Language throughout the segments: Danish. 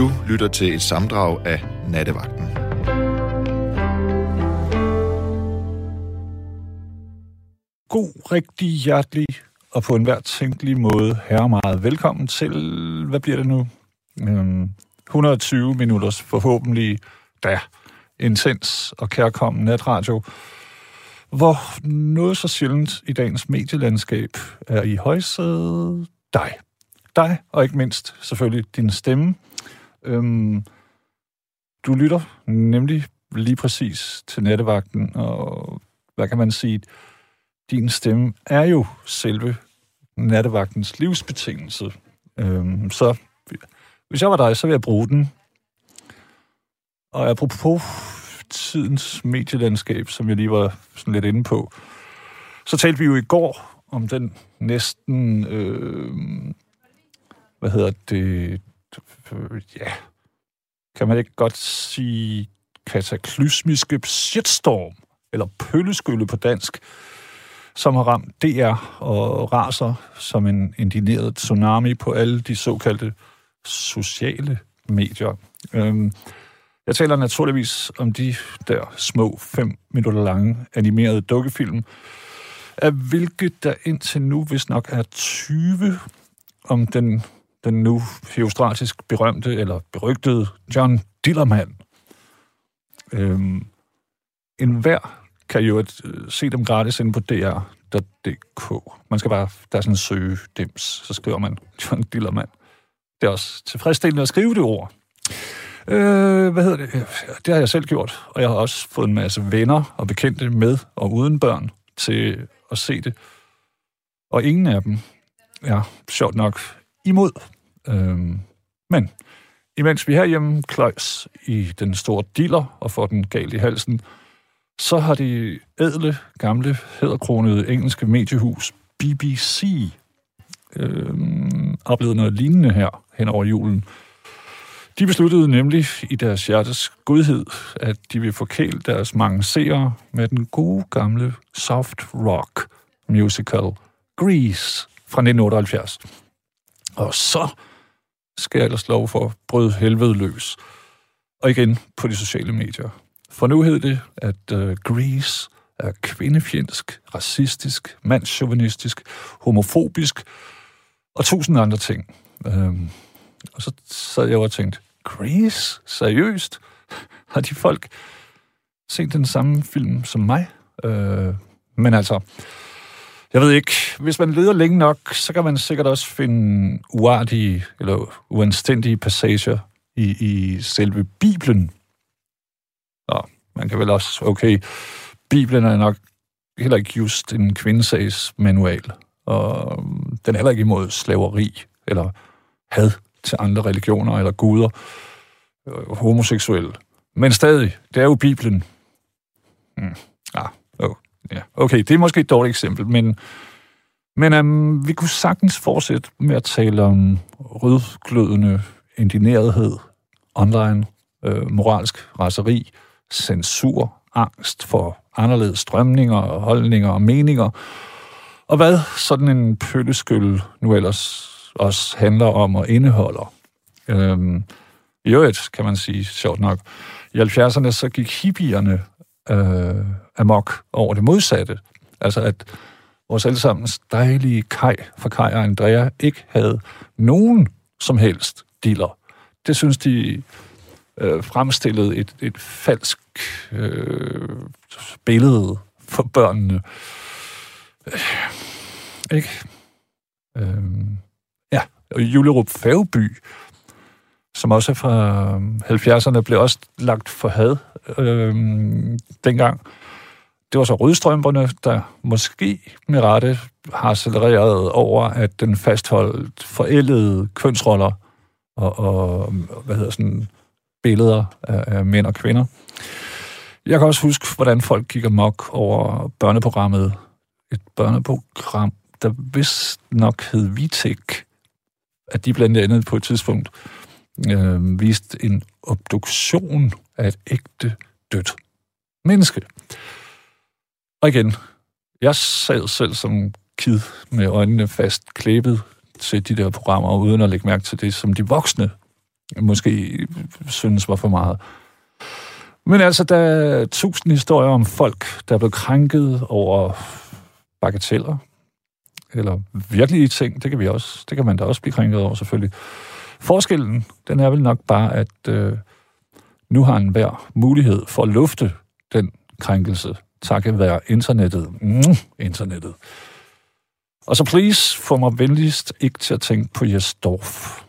Du lytter til et samdrag af Nattevagten. God, rigtig hjertelig og på enhver tænkelig måde her meget velkommen til, hvad bliver det nu? Øhm, 120 minutters forhåbentlig da intens og kærkommen natradio, hvor noget så sjældent i dagens medielandskab er i højsædet dig. Dig, og ikke mindst selvfølgelig din stemme. Øhm, du lytter nemlig lige præcis til nattevagten, og hvad kan man sige, din stemme er jo selve nattevagtens livsbetingelse. Øhm, så hvis jeg var dig, så ville jeg bruge den. Og apropos tidens medielandskab, som jeg lige var sådan lidt inde på, så talte vi jo i går om den næsten, øh, hvad hedder det, ja, kan man ikke godt sige kataklysmiske shitstorm, eller pølleskylle på dansk, som har ramt DR og raser som en indineret tsunami på alle de såkaldte sociale medier. Øhm, jeg taler naturligvis om de der små fem minutter lange animerede dukkefilm, af hvilket der indtil nu vist nok er 20 om den, den nu heostratisk berømte eller berygtede John Dillermand. Øhm, en hver kan jo et, øh, se dem gratis inde på dr.dk. Man skal bare, der er sådan en søgedims, så skriver man John Dillermand. Det er også tilfredsstillende at skrive det ord. Øh, hvad hedder det? Det har jeg selv gjort, og jeg har også fået en masse venner og bekendte med og uden børn til at se det. Og ingen af dem er sjovt nok imod. Øhm, men imens vi herhjemme kløjs i den store diller og får den galt i halsen, så har det ædle, gamle, hedderkronede engelske mediehus BBC øh, oplevet noget lignende her hen over julen. De besluttede nemlig i deres hjertes godhed, at de vil forkæle deres mange seere med den gode gamle soft rock musical Grease fra 1978. Og så skal jeg ellers lov for brød helvede løs. Og igen på de sociale medier. For nu hed det, at uh, Grease er kvindefjendsk, racistisk, mandschauvinistisk, homofobisk og tusind andre ting. Øhm, og så sad jeg og tænkte, Grease? Seriøst? Har de folk set den samme film som mig? Øh, men altså, jeg ved ikke, hvis man leder længe nok, så kan man sikkert også finde uartige eller uanstændige passager i, i selve Bibelen. Nå, man kan vel også, okay, Bibelen er nok heller ikke just en kvindesagsmanual, og den er heller ikke imod slaveri eller had til andre religioner eller guder, øh, homoseksuelle. Men stadig, det er jo Bibelen. Mm. Ah, ja. Okay, det er måske et dårligt eksempel, men, men um, vi kunne sagtens fortsætte med at tale om rødglødende indinerethed, online, øh, moralsk raseri, censur, angst for anderledes strømninger, holdninger og meninger, og hvad sådan en pølleskyld nu ellers også handler om og indeholder. Øhm, I øvrigt, kan man sige, sjovt nok, i 70'erne så gik hippierne øh, amok over det modsatte. Altså at vores allesammens dejlige Kai fra Kai og Andrea ikke havde nogen som helst dealer. Det synes de øh, fremstillede et, et falsk øh, billede for børnene. Øh, ikke? Øh, ja, og Julerup Færgeby, som også er fra øh, 70'erne, blev også lagt for had øh, dengang. Det var så rødstrømperne, der måske med rette har accelereret over, at den fastholdt forældede kønsroller og, og hvad hedder sådan, billeder af, af mænd og kvinder. Jeg kan også huske, hvordan folk kigger mok over børneprogrammet. Et børneprogram, der vist nok hed Vitek, at de blandt andet på et tidspunkt øh, viste en obduktion af et ægte dødt menneske. Og igen, jeg sad selv som kid med øjnene fast klæbet til de der programmer, uden at lægge mærke til det, som de voksne måske synes var for meget. Men altså, der er tusind historier om folk, der er blevet krænket over bagateller, eller virkelige ting, det kan vi også, det kan man da også blive krænket over selvfølgelig. Forskellen, den er vel nok bare, at øh, nu har enhver mulighed for at lufte den krænkelse, takket være internettet. Mm, internettet. Og så please, få mig venligst ikke til at tænke på Jes Dorf.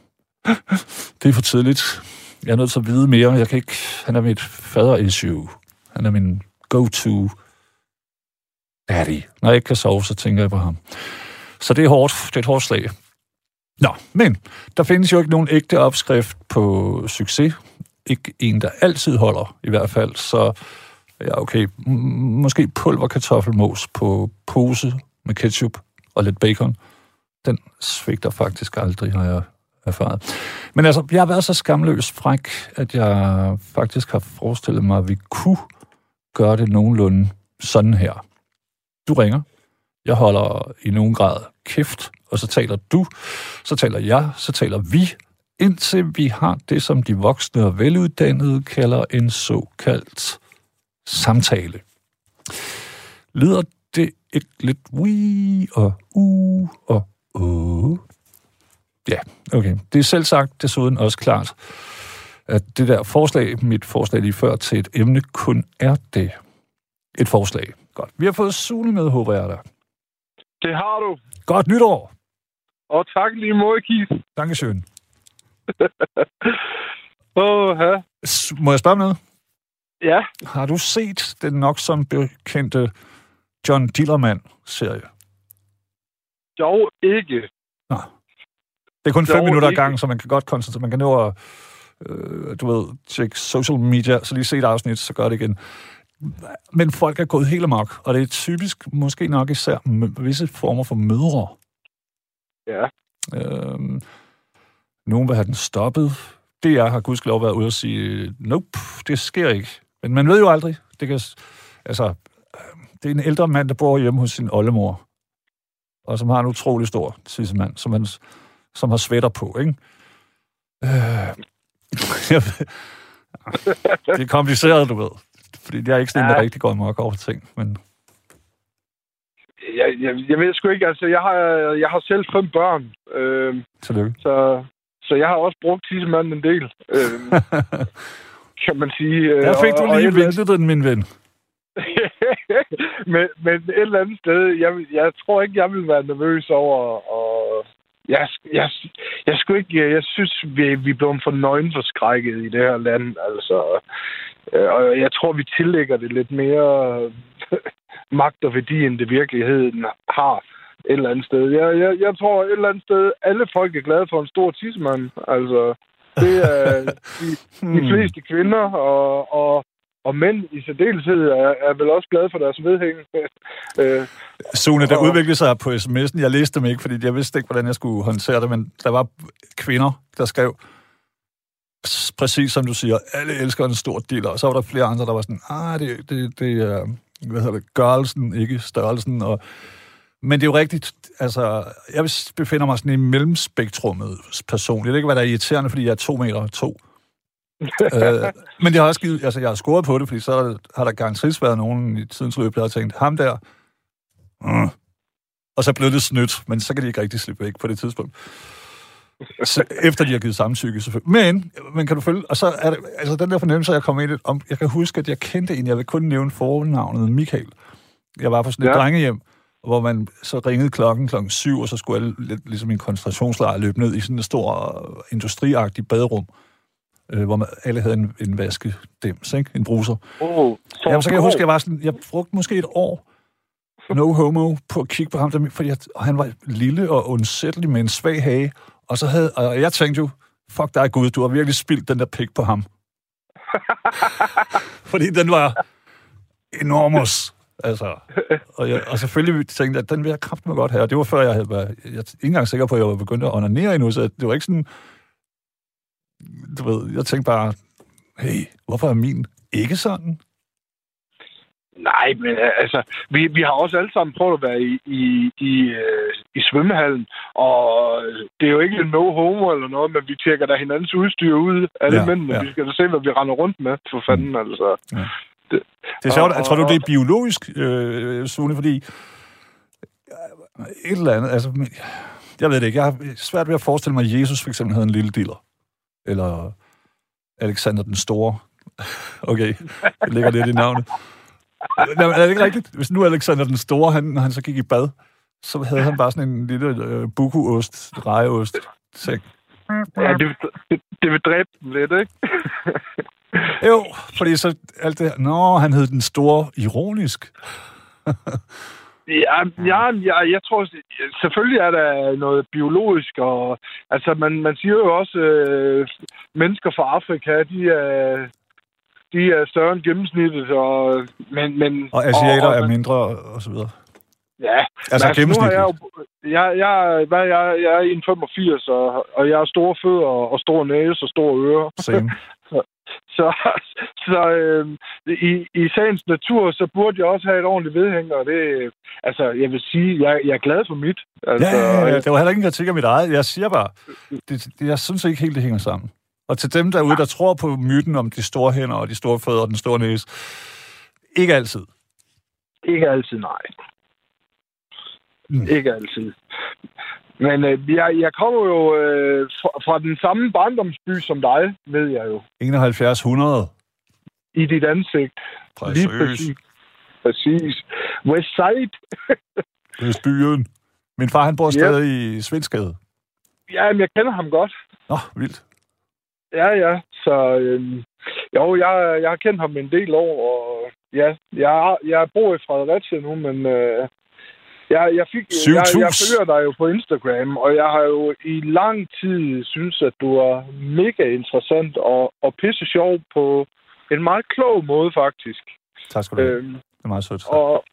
Det er for tidligt. Jeg er nødt til at vide mere. Jeg kan ikke... Han er mit fader-issue. Han er min go-to daddy. Når jeg ikke kan sove, så tænker jeg på ham. Så det er hårdt. Det er et hårdt slag. Nå, men der findes jo ikke nogen ægte opskrift på succes. Ikke en, der altid holder, i hvert fald. Så ja, okay, måske pulverkartoffelmos på pose med ketchup og lidt bacon. Den svigter faktisk aldrig, har jeg erfaret. Men altså, jeg har været så skamløs fræk, at jeg faktisk har forestillet mig, at vi kunne gøre det nogenlunde sådan her. Du ringer, jeg holder i nogen grad kæft, og så taler du, så taler jeg, så taler vi, indtil vi har det, som de voksne og veluddannede kalder en såkaldt samtale. Lyder det ikke lidt vi og u og uh? Ja, okay. Det er selv sagt desuden også klart, at det der forslag, mit forslag lige før til et emne, kun er det. Et forslag. Godt. Vi har fået Sune med, håber jeg da. Det har du. Godt nytår. Og tak lige måde, Keith. Dankeschön. Åh, ja. Må jeg spørge noget? Ja. Har du set den nok som bekendte John Dillermand-serie? Jo, ikke. Nå. Det er kun fem Jo, minutter ad gang, så man kan godt koncentrere. Man kan nå at, øh, du ved, tjekke social media, så lige se et afsnit, så gør det igen. Men folk er gået helt amok, og det er typisk måske nok især visse former for mødre. Ja. Øhm, nogen vil have den stoppet. DR har gudskelov været ude og sige, nope, det sker ikke. Men man ved jo aldrig. Det, kan, altså, det er en ældre mand, der bor hjemme hos sin oldemor, og som har en utrolig stor tissemand, som, han, som har svætter på, ikke? Øh, jeg ved- det er kompliceret, du ved. Fordi jeg er ikke sådan en, der Ja. rigtig går amok over ting, men Jeg, jeg, jeg ved sgu ikke, altså, jeg har, jeg har selv fem børn, øh, tillykke. så, så jeg har også brugt tissemanden en del, øh, kan man sige. Øh, Der fik du og- lige et eller andet- ventet den, min ven. men, men et eller andet sted, jeg, jeg tror ikke, jeg vil være nervøs over, og jeg, jeg, jeg, skulle ikke, jeg synes, vi, vi er blevet for nøgenforskrækket i det her land, altså. Øh, Og jeg tror, vi tillægger det lidt mere magt og værdi, end det virkeligheden har et eller andet sted. Jeg, jeg, jeg tror et eller andet sted, alle folk er glade for en stor tidsmand. Altså, det er de, de Hmm. fleste kvinder og, og, og mænd i særdeleshed er, er vel også glade for deres vedhæng. øh, Sune, der Og- udviklede sig på sms'en. Jeg læste dem ikke, fordi jeg vidste ikke, hvordan jeg skulle håndtere det, men der var kvinder, der skrev, præcis som du siger, alle elsker en stor dealer. Og så var der flere andre, der var sådan, ah, det, det, det er, hvad hedder det, gørelsen, ikke størrelsen. Og, men det er jo rigtigt, altså, jeg befinder mig sådan i mellemspektrummet personligt. Det kan være, der er irriterende, fordi jeg er to meter to. øh, men jeg har også givet, altså, jeg har scoret på det, fordi så har der garanteret været nogen i tidens løb, der har tænkt, ham der, mm. og så blev det snydt, men så kan de ikke rigtig slippe væk på det tidspunkt. Så, efter de har givet samtykke, selvfølgelig. Men, men kan du følge, og så er det, altså den der fornemmelse, jeg kom ind om, jeg kan huske, at jeg kendte en, jeg vil kun nævne fornavnet Michael. Jeg var på sådan et Ja. drengehjem, hvor man så ringede klokken klokken syv, og så skulle alle, lidt, ligesom en koncentrationslejr, løbe ned i sådan en stor øh, industriagtig baderum, øh, hvor man, alle havde en, en vaskedems, ikke? En bruser. oh, så, Jamen, så kan jeg huske, at jeg var sådan, jeg brugte måske et år, no homo, på at kigge på ham, der, fordi jeg, og han var lille og undsættelig med en svag hage, og så havde, og jeg tænkte jo, fuck dig Gud, du har virkelig spildt den der pik på ham. fordi den var enormos. Altså, og, jeg, og selvfølgelig tænkte jeg, at den vil jeg kraft mig godt. Og det var før, jeg havde været, jeg er ikke engang sikker på, at jeg var begyndt at onanere endnu, så det var ikke sådan, du ved, jeg tænkte bare, hey, hvorfor er min ikke sådan? Nej, men øh, altså, vi, vi har også alle sammen prøvet at være i, i, i, øh, i svømmehallen, og det er jo ikke en no-homo eller noget, men vi tjekker da hinandens udstyr ud, alle Ja, mændene. ja. Ja. Vi skal da se, hvad vi render rundt med, for fanden, altså. Ja. Det, Det er sjovt. Og- Jeg tror du, og- det er biologisk, øh, Sune, fordi øh, et eller andet, altså, men- jeg ved det ikke. Jeg har svært ved at forestille mig, at Jesus for eksempel havde en lille diller. Eller Alexander den Store. Okay, det ligger lidt i navnet. Nå, er det ikke rigtigt? Hvis nu Alexander den Store, han, når han så gik i bad, så havde han bare sådan en lille øh, bukuost, rejeost, ja, det, det, det vil dræbe dem lidt, ikke? Jo, fordi så alt det her, nå, han hed den Store ironisk. Ja, ja, ja, jeg tror, selvfølgelig er der noget biologisk, og altså, man, man siger jo også, øh, mennesker fra Afrika, de er, de er større end gennemsnittet, og, men, men, Og asiater og, er mindre og så videre. Ja, Altså nu har gennemsnitligt. jeg, jeg, jeg, hvad, jeg, jeg er 1,85, og, og jeg har store fødder, og stor næse og store ører. Same. Så, så øh, i, i sagens natur, så burde jeg også have et ordentligt vedhæng, og det, altså, jeg vil sige, jeg, jeg er glad for mit. Altså, Ja, ja, ja, det var heller ikke en kritik af mit eget. Jeg siger bare, det, det, jeg synes ikke helt, det hænger sammen. Og til dem derude, der tror på myten om de store hænder og de store fødder og den store næse, ikke altid. Ikke altid, nej. Mm. Ikke altid. Men øh, jeg, jeg kommer jo øh, fra, fra den samme barndomsby som dig, ved jeg jo, 7100. i dit ansigt. Lige præcis. Præcis. Westside. Østbyen. Min far, han bor Yep. stadig i Svenskade. Ja, men jeg kender ham godt. Nå, vildt. Ja, ja. Så øhm, jo, jeg, jeg har kendt ham en del år, og ja, jeg, jeg bor i Fredericia nu, men øh, jeg, jeg, fik, jeg, jeg 7000. følger dig jo på Instagram, og jeg har jo i lang tid synes, at du er mega interessant og, og pisse sjov på en meget klog måde, faktisk. Tak skal du have. Øhm, Det er meget sødt. og,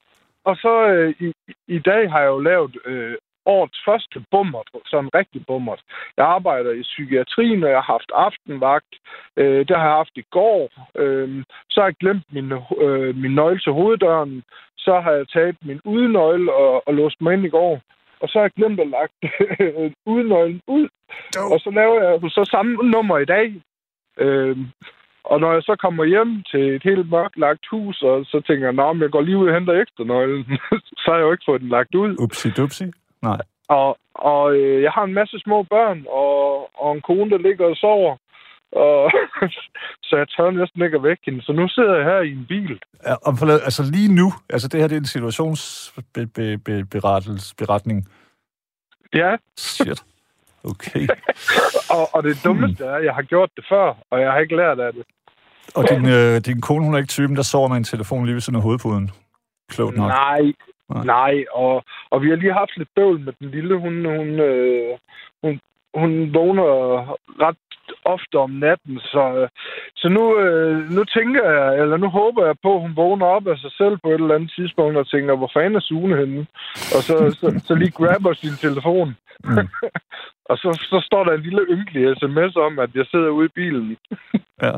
og så øh, i, i dag har jeg jo lavet øh, årets første bummert, sådan rigtig bummert. Jeg arbejder i psykiatrien, og jeg har haft aftenvagt. Øh, det har jeg haft i går. Øh, så har jeg glemt min, øh, min nøgle til hoveddøren. Så har jeg taget min udenøgle og, og låst mig ind i går. Og så har jeg glemt at lagt udenøglen ud. Og så laver jeg så samme nummer i dag. Øh, og når jeg så kommer hjem til et helt mørklagt hus, og så tænker jeg, at jeg går lige ud og henter ekstra nøglen, så har jeg jo ikke fået den lagt ud. Upsi dupsi. Nej. Og, og øh, jeg har en masse små børn, og, og en kone, der ligger og sover. Og, så jeg tør næsten ikke at vække hende. Så nu sidder jeg her i en bil. Ja, Om forlad, altså lige nu, altså det her det er en situationsberetning. Ja, Shit. Okay. og, og det dummeste er, at jeg har gjort det før, og jeg har ikke lært af det. Og din, øh, din kone, hun er ikke typen, der sover med en telefon lige ved siden af hovedpuden. Klogt nok. Nej, Nej. nej. Og, og vi har lige haft lidt bøvl med den lille. Hun, hun, øh, hun, hun vågner ret ofte om natten, så, så nu, øh, nu tænker jeg, eller nu håber jeg på, at hun vågner op af sig selv på et eller andet tidspunkt og tænker, hvor fanden er Sune henne? Og så, så, så lige grabber sin telefon. Mm. og så, så står der en lille ynkelig sms om, at jeg sidder ude i bilen. Ja.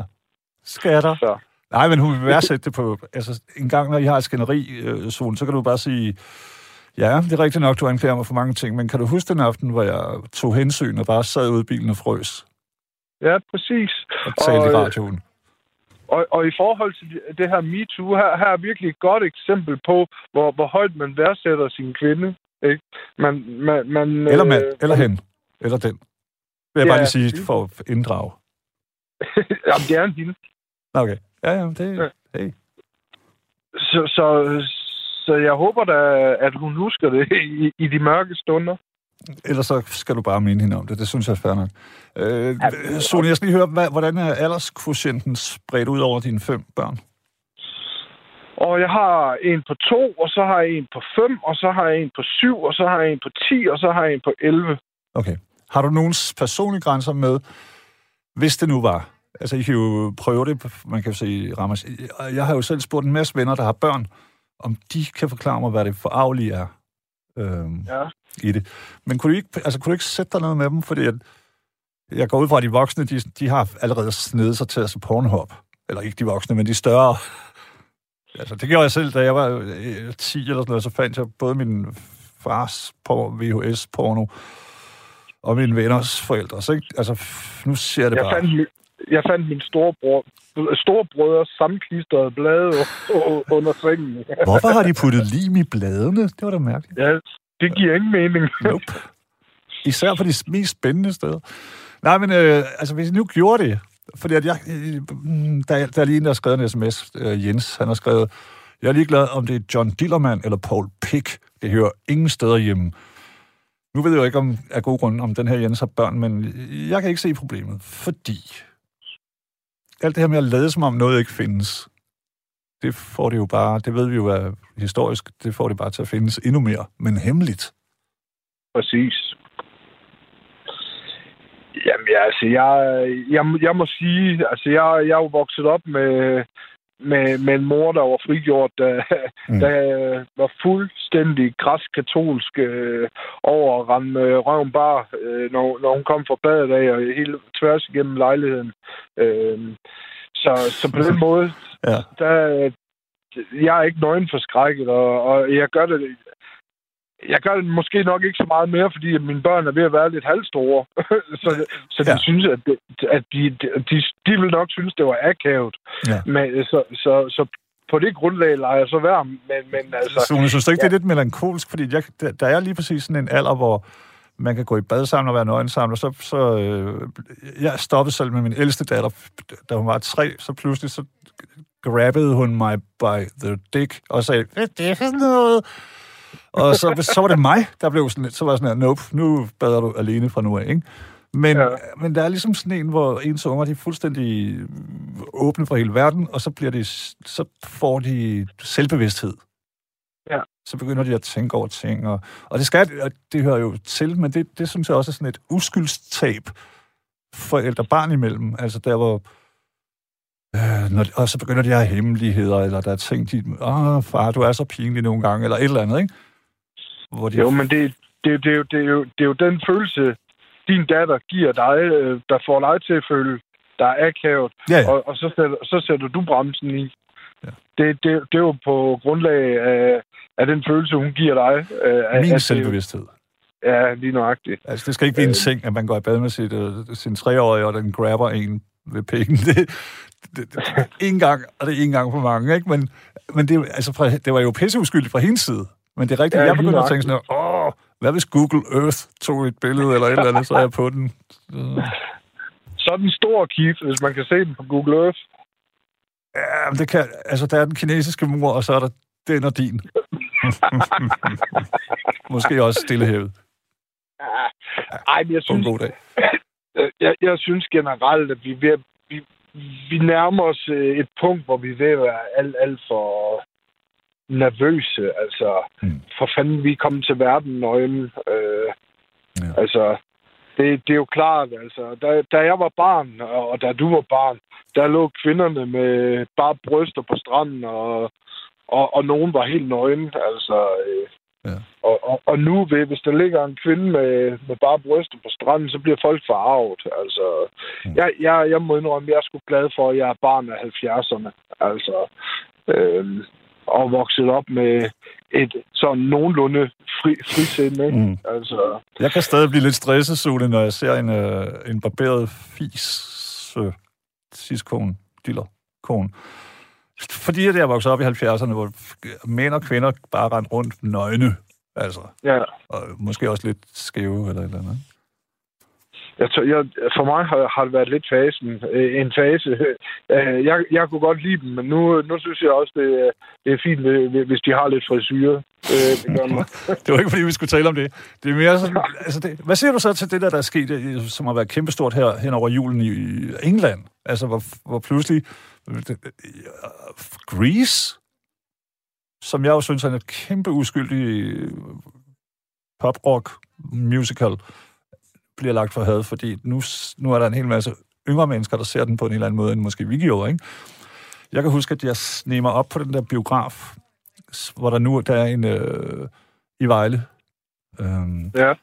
Skatter. Så. Nej, men hun vil værdsætte det på... Altså, en gang, når I har et skænderi, øh, Sune, så kan du bare sige, ja, det er rigtigt nok, du anklager mig for mange ting, men kan du huske den aften, hvor jeg tog hensyn og bare sad ude i bilen og frøs Ja, præcis. og talte Og, i øh, radioen? Og, og i forhold til det her MeToo, her, her er virkelig et godt eksempel på, hvor, hvor højt man værdsætter sin kvinde. Ikke? Man, man, man, Eller mand, øh, eller hen, eller den. Vil jeg Ja, bare lige sige, for at inddrage. Jamen, det er en hende. Okay. Ja, ja, det... Ja. Hey. Så, så, så jeg håber da, at hun husker det i, i de mørke stunder. Ellers så skal du bare minde hende om det. Det synes jeg er fair nok. Øh, Sune, jeg skal lige høre, hvad, hvordan er alderskvotienten spredt ud over dine fem børn? Og jeg har en på to, og så har jeg en på fem, og så har jeg en på syv, og så har jeg en på ti, og så har jeg en på 11. Okay. Har du nogen personlige grænser med, hvis det nu var? Altså, I kan jo prøve det, man kan jo se, Ramos. Jeg har jo selv spurgt en masse venner, der har børn, om de kan forklare mig, hvad det forarvelige er øhm, Ja. i det. Men kunne du, ikke, altså, kunne du ikke sætte dig noget med dem? Fordi at, jeg går ud fra, at de voksne, de, de har allerede snedet sig til at se Pornhub. Eller ikke de voksne, men de større. Altså, det gjorde jeg selv, da jeg var øh, 10 eller sådan noget, så fandt jeg både min fars på VHS-porno og mine venners forældre. Så ikke? Altså, nu ser jeg det Jeg bare. fandt, jeg fandt min storebror, storebrødre sammenklistrede blade under sengen. Hvorfor har de puttet lim i bladene? Det var da mærkeligt. Ja, det giver ingen mening. Nope. Især på de mest spændende steder. Nej, men øh, altså, hvis I nu gjorde det, fordi at jeg, øh, der, er- der er lige en, der har skrevet en sms, øh, Jens, han har skrevet, jeg er ligeglad, om det er John Dillermand eller Paul Pick. Det hører ingen steder hjemme. Nu ved jeg jo ikke om, af god grund, om den her Jens har børn, men jeg kan ikke se problemet, fordi alt det her med at lade som om noget ikke findes, det får det jo bare, det ved vi jo er historisk, det får det bare til at findes endnu mere, men hemmeligt. Præcis. Jamen, ja, altså, jeg, jeg, jeg må sige, altså, jeg, jeg er jo vokset op med, med, med en mor, der var frigjort, der, Mm. der var fuldstændig græsk-katolsk øh, over at ramme øh, røven bar, øh, når, når hun kom fra badet af, og hele tværs igennem lejligheden. Øh, så, så på den måde, Ja. der, jeg er ikke nøgen forskrækket, og, og jeg gør det jeg gør det måske nok ikke så meget mere, fordi mine børn er ved at være lidt halvstore. så så de Ja. synes, at, det, at de, de, de vil nok synes, det var akavet. Ja. Men, så, så, så på det grundlag leger jeg så værd. Men, men altså, Sune, synes du ikke, det er lidt melankolsk? Fordi jeg, der, er lige præcis sådan en alder, hvor man kan gå i bad sammen og være nøgen sammen, og så, så øh, jeg stoppede selv med min ældste datter, da hun var tre, så pludselig så grabbede hun mig by the dick og sagde, hvad er det for noget? Og så, så var det mig, der blev sådan lidt, så var jeg sådan her, nope, nu bader du alene fra nu af, ikke? Men, ja. Men der er ligesom sådan en, hvor ens unger, de er fuldstændig åbne for hele verden, og så, bliver de, så får de selvbevidsthed. Ja. Så begynder de at tænke over ting, og, og det skal, og det hører jo til, men det, det synes jeg også er sådan et uskyldstab forældre-barn imellem. Altså der, hvor Øh, når, og så begynder de at have hemmeligheder, eller der er ting, de... Åh, far, du er så pinlig nogle gange, eller et eller andet, ikke? Hvor de, jo, men det, det, det, er jo, det, er jo, det er jo den følelse, din datter giver dig, øh, der får dig til at føle, der er akavet, Ja, ja. og, og så, sætter, så sætter du bremsen i. Ja. Det, det, det er jo på grundlag af, af den følelse, hun giver dig. Øh, af- min at selvbevidsthed. Det, ja, lige nøjagtigt. Altså, det skal ikke blive en Øh. ting, at man går i bad med sit, uh, sin treårige, og den grabber en ved pikken. Det, det, det, en gang, og det er en gang for mange, ikke? Men, men det, altså, fra, det var jo pisseuskyldigt fra hendes side. Men det er rigtigt, Ja, jeg begynder at tænke sådan her, åh, hvad hvis Google Earth tog et billede eller et eller andet, så er jeg på den. Så er den stor kif, hvis man kan se den på Google Earth. Ja, men det kan, altså, der er den kinesiske mur, og så er der den og din. Måske også stillehavet Ej, men jeg på en synes, god dag. Jeg, jeg synes generelt, at vi, ved, vi, vi nærmer os øh, et punkt, hvor vi er ved at være alt, alt for nervøse. Altså, Mm. for fanden, vi er kommet til verden nøgen. Øh, Ja. Altså, det, det er jo klart, altså, da, da jeg var barn, og, da du var barn, der lå kvinderne med bare bryster på stranden, og, og, og nogen var helt nøgen. Altså, øh, Ja. og, og, og nu, hvis der ligger en kvinde med, med bare bryster på stranden, så bliver folk forarvet. Altså, Mm. jeg, jeg, jeg må indrømme, jeg er sgu glad for, at jeg er barn af 70'erne. Altså, øhm, og vokset op med et sådan nogenlunde fri, frisind, ikke? Mm. Altså, Jeg kan stadig blive lidt stresset, Sune, når jeg ser en, øh, en barberet fis øh, siskone, dillerkone. Fordi jeg voksede op i 70'erne, hvor mænd og kvinder bare rendte rundt nøgne. Altså, ja. og måske også lidt skæve eller et eller andet. Jeg, jeg, for mig har, har det været lidt fasen, øh, en fase. Øh, jeg, jeg kunne godt lide dem, men nu, nu synes jeg også, det, er- det er fint, øh, hvis de har lidt frisyre. Øh, det var ikke, fordi vi skulle tale om det. Det er mere sådan... Altså det, hvad siger du så til det der, der er sket, øh, som har været kæmpestort her hen over julen i England? Altså, hvor, hvor pludselig... øh, øh, Grease, som jeg jo synes er en kæmpe uskyldig øh, pop-rock musical, bliver lagt for had, fordi nu, nu er der en hel masse yngre mennesker, der ser den på en eller anden måde, end måske vi gjorde, ikke? Jeg kan huske, at jeg sneg mig op på den der biograf, hvor der nu der er en øh, i Vejle. Øhm, Ja.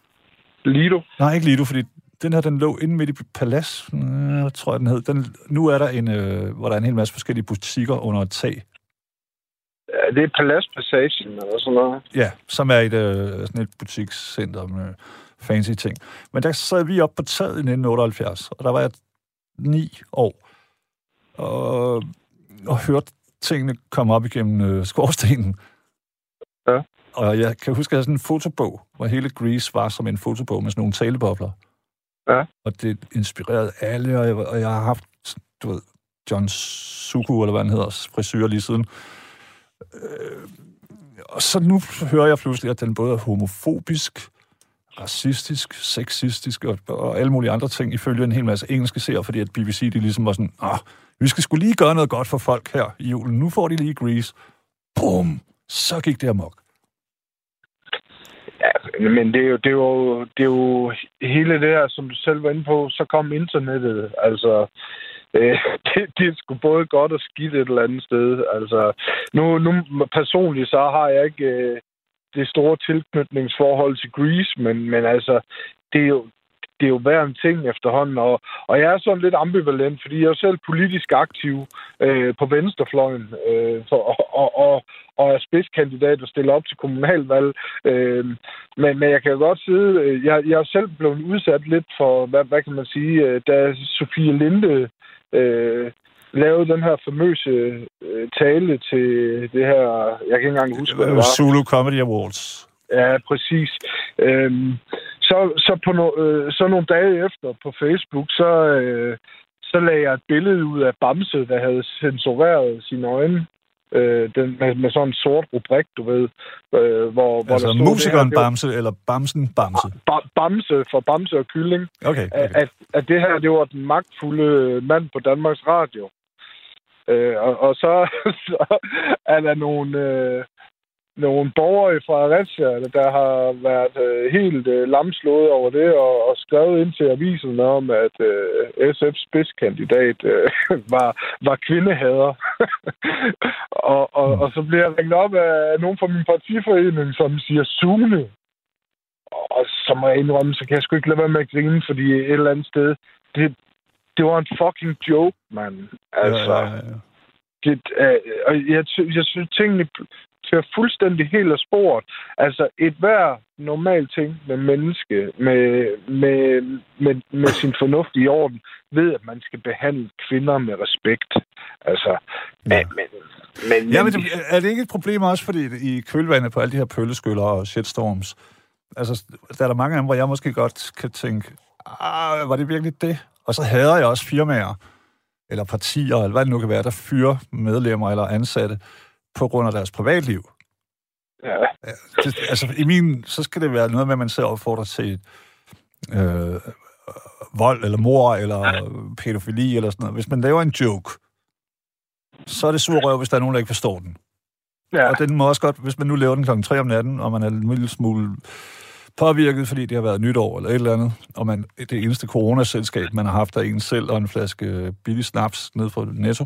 Lido. nej, ikke Lido, fordi den her, den lå inde midt i Palads, øh, tror jeg, den hed. Den, nu er der en, øh, hvor der er en hel masse forskellige butikker under et tag. er det Palazpassagen eller sådan noget? Ja, som er et, øh, sådan et butikscenter med fancy ting. Men der sad vi op på taget i 1978, og der var jeg ni år, og, og hørte tingene komme op igennem øh, skorstenen. Ja. Og jeg kan huske, at jeg havde sådan en fotobog, hvor hele Grease var som en fotobog med sådan nogle talebobler. Ja. Og det inspirerede alle, og jeg, og jeg har haft, du ved, John Suku, eller hvad han hedder, frisyr lige siden. Øh, og så nu hører jeg pludselig, at den både er homofobisk, racistisk, sexistisk og, og alle mulige andre ting, ifølge en hel masse engelske serier, fordi at BBC de ligesom var sådan, ah, vi skal skulle lige gøre noget godt for folk her i julen. Nu får de lige Grease. Bum! Så gik det amok. Ja, men det er, jo, det, er jo, det er jo hele det her, som du selv var inde på, så kom internettet. Altså, øh, det, det er sgu både godt og skidt et eller andet sted. Altså, nu, nu personligt, så har jeg ikke øh, det store tilknytningsforhold til Greece, men, men altså, det er jo, det er jo hver en ting efterhånden, og, og jeg er sådan lidt ambivalent, fordi jeg er selv politisk aktiv øh, på venstrefløjen, øh, for, og, og, og, og er spidskandidat og stiller op til kommunalvalg. Øh, men, men jeg kan godt sidde, øh, jeg, jeg er selv blevet udsat lidt for, hvad, hvad kan man sige, øh, da Sofie Linde øh, lavede den her famøse øh, tale til det her, jeg kan ikke engang huske, hvad det var. Zulu Comedy Awards. Ja, præcis. Øhm, så, så, på no, øh, så nogle dage efter på Facebook, så, øh, så lagde jeg et billede ud af Bamse, der havde censureret sine øjne. Øh, den, med, med sådan en sort rubrik, du ved. Øh, hvor, hvor Altså der stod musikeren det her, Bamse, eller Bamsen Bamse? det var, ba- Bamse for Bamse og Kylling. Okay, okay. at, at det her, det var den magtfulde mand på Danmarks Radio. Øh, og, og så, så er der nogle, øh, nogle borgere i Fredericia, der har været øh, helt øh, lamslået over det, og, og skrevet ind til avisen om, at øh, SF's spidskandidat øh, var, var kvindehader. og, og, og så bliver jeg ringet op af nogen fra min partiforening, som siger Sune. Og så må jeg indrømme, så kan jeg sgu ikke lade være med at grine, fordi et eller andet sted, det, det var en fucking joke, mand. Altså, ja, ja, ja. det, øh, og jeg, jeg synes, tingene kører fuldstændig helt af sporet. Altså, et hver normal ting med menneske, med, med, med, med sin fornuft i orden, ved, at man skal behandle kvinder med respekt. Altså, Ja. ja. men, men, Ja, men det, er det ikke et problem også, fordi i kølvandet på alle de her pølleskyller og shitstorms, altså, der er der mange af dem, hvor jeg måske godt kan tænke, ah, var det virkelig det? Og så hader jeg også firmaer, eller partier, eller hvad det nu kan være, der fyrer medlemmer eller ansatte på grund af deres privatliv. ja, Det, altså, i min, så skal det være noget med, at man ser opfordrer til øh, vold, eller mor, eller pædofili, eller sådan noget. Hvis man laver en joke, så er det sur røv, hvis der er nogen, der ikke forstår den. ja, Og den må også godt, hvis man nu laver den klokken 3 om natten, og man er en lille smule påvirket, fordi det har været nytår eller et eller andet, og man, det eneste coronaselskab, man har haft, er en selv og en flaske billig snaps ned fra Netto.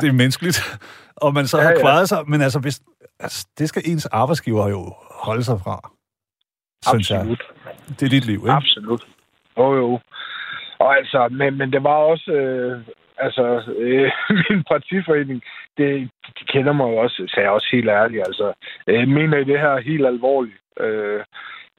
Det er menneskeligt. Og man så Ja, har ja. kvaret sig, men altså, hvis, altså, det skal ens arbejdsgiver jo holde sig fra, synes absolut. jeg. Det er dit liv, ikke? Absolut. Jo, jo. Og altså, men, men det var også, øh, altså, øh, min partiforening, det, de kender mig jo også, så jeg er også helt ærlig, altså, øh, mener I det her helt alvorligt? Øh,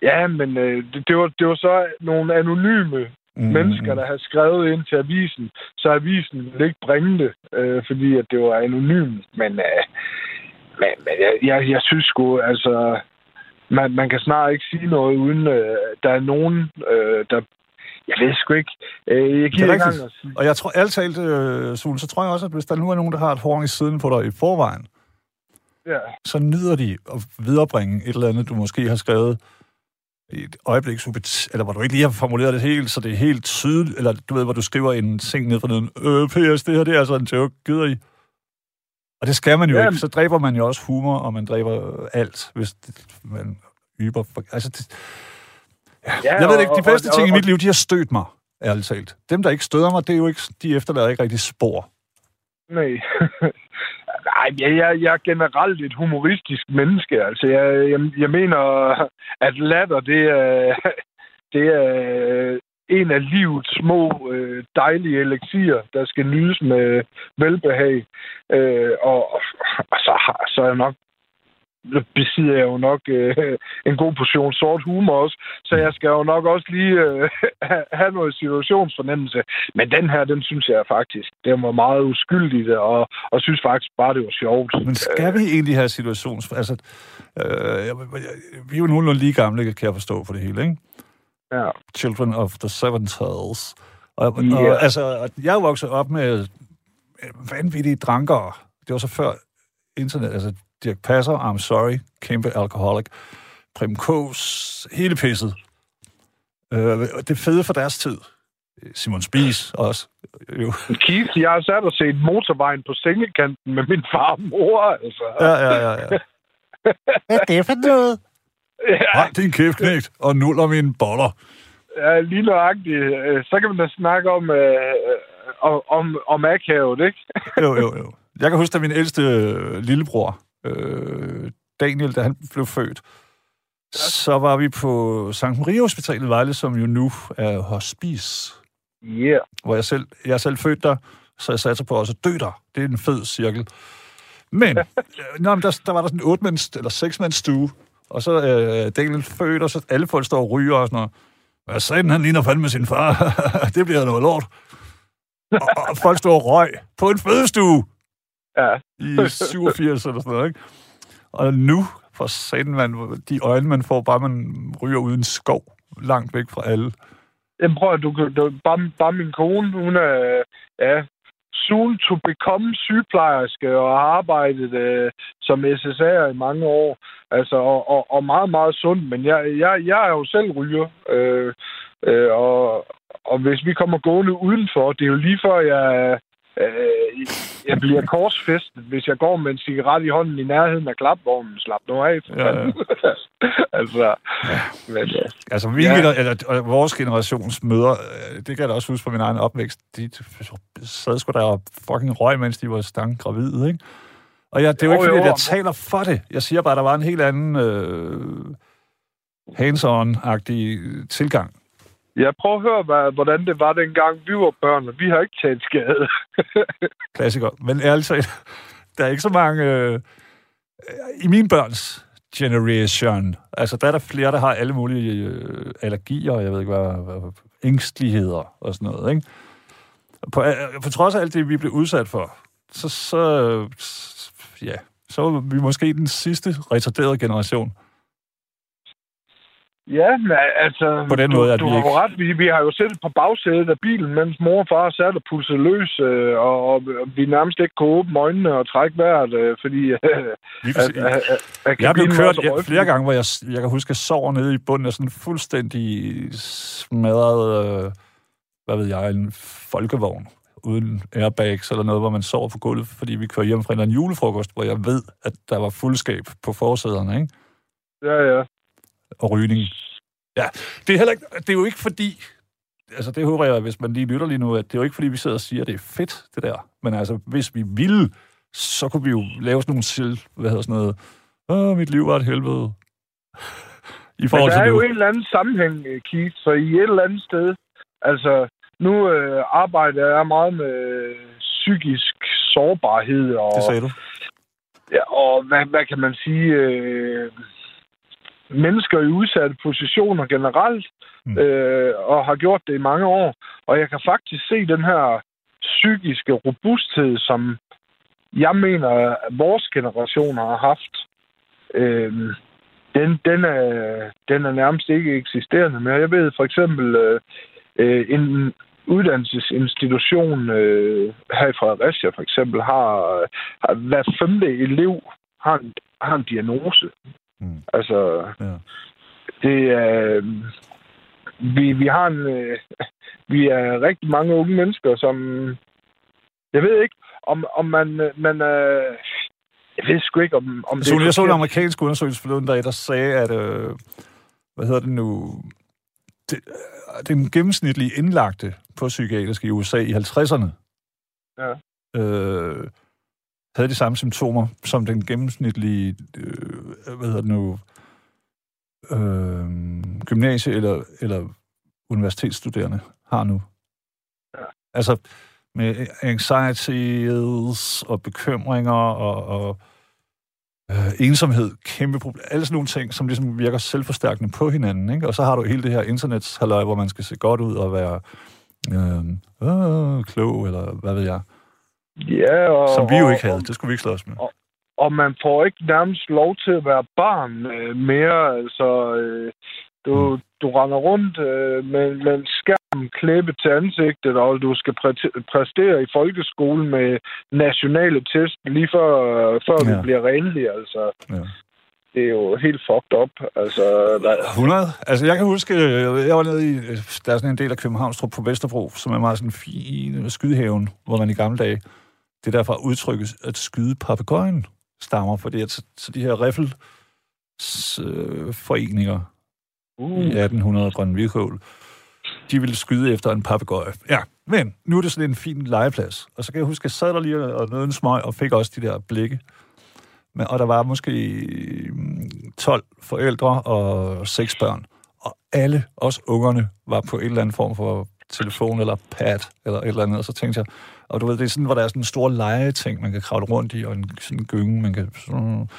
ja, men øh, det, det, var, det var så nogle anonyme Mm, mennesker, der havde skrevet ind til avisen, så avisen ville ikke bringe det, øh, fordi at det var anonymt. Men, øh, men, men jeg, jeg, jeg synes sgu, altså, man, man kan snart ikke sige noget, uden øh, der er nogen, øh, der... Jeg ved sgu ikke. Øh, jeg er giver ikke engang. Og jeg tror, alt talt, øh, Sule, så tror jeg også, at hvis der nu er nogen, der har et horn i siden på dig i forvejen, Ja, så nyder de at viderebringe et eller andet, du måske har skrevet i et øjeblik, eller hvor du ikke lige har formuleret det helt, så det er helt tydeligt, eller du ved, hvor du skriver en ting ned fra neden, øh, PS, det her, det er altså en joke, gider I? Og det skal man jo Ja. ikke, så dræber man jo også humor, og man dræber alt, hvis det, man yber. For, altså, det, ja jeg ved ikke, de bedste og- ting i og- mit liv, de har stødt mig, ærligt talt. Dem, der ikke støder mig, det er jo ikke, de efterlader ikke rigtig spor. Nej. Nej, jeg, jeg, jeg er generelt et humoristisk menneske. Altså, jeg, jeg, jeg mener, at latter, det er, det er en af livets små øh, dejlige elixier, der skal nydes med velbehag. Øh, og og så, har, så er jeg nok besidder jeg jo nok øh, en god portion sort humor også, så jeg skal jo nok også lige øh, have noget situationsfornemmelse. Men den her, den synes jeg faktisk, det var meget uskyldigt, og, og synes faktisk bare, det var sjovt. Men skal vi egentlig have situations... Altså, øh, vi er jo nogenlunde lige gamle, kan jeg forstå for det hele, ikke? Ja. Children of the Seven Tales. Og, yeah. og, altså, jeg er vokset op med vanvittige drankere. Det var så før internet, altså Dirk Passer, I'm Sorry, kæmpe alkoholik, Prim Kås, hele pisset. Øh, det fede for deres tid. Simon Spies også. Jo. Keith, jeg har sat og set motorvejen på sengekanten med min far og mor. Altså. Ja, ja, ja. ja. Hvad er det for noget? Ja. Hold din kæft, knægt, og nuller mine boller. Ja, lige nøjagtigt. Øh, så kan man da snakke om, øh, om, om akavet, ikke? jo, jo, jo. Jeg kan huske, at min ældste øh, lillebror, øh, Daniel, da han blev født, så var vi på Sankt Maria Hospital i Vejle, som jo nu er hospice. Yeah. Hvor jeg selv, jeg er selv født der, så jeg satte på også at dø der. Det er en fed cirkel. Men, nå, men der, der var der sådan en otte eller seks stue, og så øh, Daniel født, og så alle folk står og ryger og sådan noget. Hvad sagde han ligner fandme sin far? det bliver noget lort. Og, og folk står og røg på en fødestue. Ja. I 87 eller sådan noget, ikke? Og nu, for satan, man, de øjne, man får, bare man ryger uden skov, langt væk fra alle. Jamen prøv at du, du bare, bare min kone, hun er, ja, soon to become sygeplejerske og har arbejdet øh, som SSA'er i mange år. Altså, og, og, og meget, meget sund. Men jeg, jeg, jeg er jo selv ryger. Øh, øh, og, og hvis vi kommer gående udenfor, det er jo lige før, jeg, Øh, jeg bliver korsfæstet, hvis jeg går med en cigaret i hånden i nærheden af klapvognen. Slap nu af. Ja, ja. altså, ja. Men, ja. altså ja. eller, vores generations møder, øh, det kan jeg da også huske fra min egen opvækst, de sad sgu der og fucking røg, mens de var stang gravide, ikke? Og jeg, det er jo, jo ikke, fordi jo, jeg taler for det. Jeg siger bare, at der var en helt anden øh, hands-on-agtig tilgang jeg prøver at høre, hvad, hvordan det var dengang, vi var børn, og vi har ikke taget skade. Klassiker. Men ærligt talt, der er ikke så mange... Øh, I min børns generation, altså der er der flere, der har alle mulige øh, allergier, jeg ved ikke hvad, hvad, ængstligheder og sådan noget, ikke? På, øh, på trods af alt det, vi blev udsat for, så, så, ja, så var vi måske den sidste retarderede generation. Ja, men altså... På den måde, at du vi har ikke... ret. Vi, vi har jo siddet på bagsædet af bilen, mens mor og far satte og pulsede løs, øh, og, og vi nærmest ikke kunne åbne øjnene og trække vejret, øh, fordi... Øh, at, at, at, at jeg blev kørt ja, flere gange, hvor jeg, jeg kan huske, at jeg sover nede i bunden af sådan en fuldstændig smadret, øh, hvad ved jeg, en folkevogn uden airbags eller noget, hvor man sover på gulvet, fordi vi kører hjem fra en eller anden julefrokost, hvor jeg ved, at der var fuldskab på forsæderne, ikke? Ja, ja og rygning. Ja, det er, heller ikke, det er jo ikke fordi, altså det håber jeg, hvis man lige lytter lige nu, at det er jo ikke fordi, vi sidder og siger, at det er fedt, det der. Men altså, hvis vi ville, så kunne vi jo lave sådan nogle selv, hvad hedder sådan noget, Åh, mit liv var et helvede. I forhold Men der er jo en eller anden sammenhæng, Keith, så i et eller andet sted, altså, nu øh, arbejder jeg meget med psykisk sårbarhed. Og, det sagde du. Ja, og hvad, hvad kan man sige? Øh, mennesker i udsatte positioner generelt, mm. øh, og har gjort det i mange år. Og jeg kan faktisk se den her psykiske robusthed, som jeg mener, at vores generationer har haft. Øh, den, den, er, den er nærmest ikke eksisterende mere. Jeg ved for eksempel, øh, øh en uddannelsesinstitution øh, her i Fredericia for eksempel har, har hver femte elev har en, har en diagnose. Mm. Altså, ja. det er... Vi, vi har en... Øh, vi er rigtig mange unge mennesker, som... Jeg ved ikke, om, om man... man øh, jeg ved sgu ikke, om, om det... jeg så en amerikansk undersøgelse forleden dag, der sagde, at... Øh, hvad hedder det nu? Det, øh, den gennemsnitlige indlagte på psykiatrisk i USA i 50'erne. Ja. Øh, havde de samme symptomer som den gennemsnitlige, øh, hvad hedder det nu, øh, gymnasie- eller, eller universitetsstuderende har nu. Ja. Altså med anxieties og bekymringer og, og øh, ensomhed, kæmpe problem, alle sådan nogle ting, som ligesom virker selvforstærkende på hinanden, ikke? Og så har du hele det her internets halløj, hvor man skal se godt ud og være øh, øh, klog, eller hvad ved jeg. Ja, og, Som vi jo og- ikke havde. Det skulle vi ikke slås med. og man får ikke nærmest lov til at være barn øh, mere. Altså, øh, du, du render rundt øh, med, med en skærm klæbet til ansigtet, og du skal præ- præstere i folkeskolen med nationale test lige før, før ja. Ja. du bliver renlig. Altså, Ja. det er jo helt fucked up. Altså, der, 100? Altså, jeg kan huske, øh, jeg var nede i, øh, der er sådan en del af Københavnstrup på Vesterbro, som er meget sådan fin skydehaven, hvor man i gamle dage, det er derfor udtrykket, at skyde papegøjen stammer, fordi at, så, de her riffel øh, foreninger uh, i 1800 Grønne de ville skyde efter en papegøje. Ja, men nu er det sådan en fin legeplads. Og så kan jeg huske, at jeg sad der lige og nåede en smøg, og fik også de der blikke. Men, og der var måske mm, 12 forældre og 6 børn. Og alle, også ungerne, var på en eller anden form for telefon eller pad eller et eller andet. Og så tænkte jeg, og du ved, det er sådan, hvor der er sådan en stor legeting, man kan kravle rundt i, og en sådan en gynge, man kan... Sådan,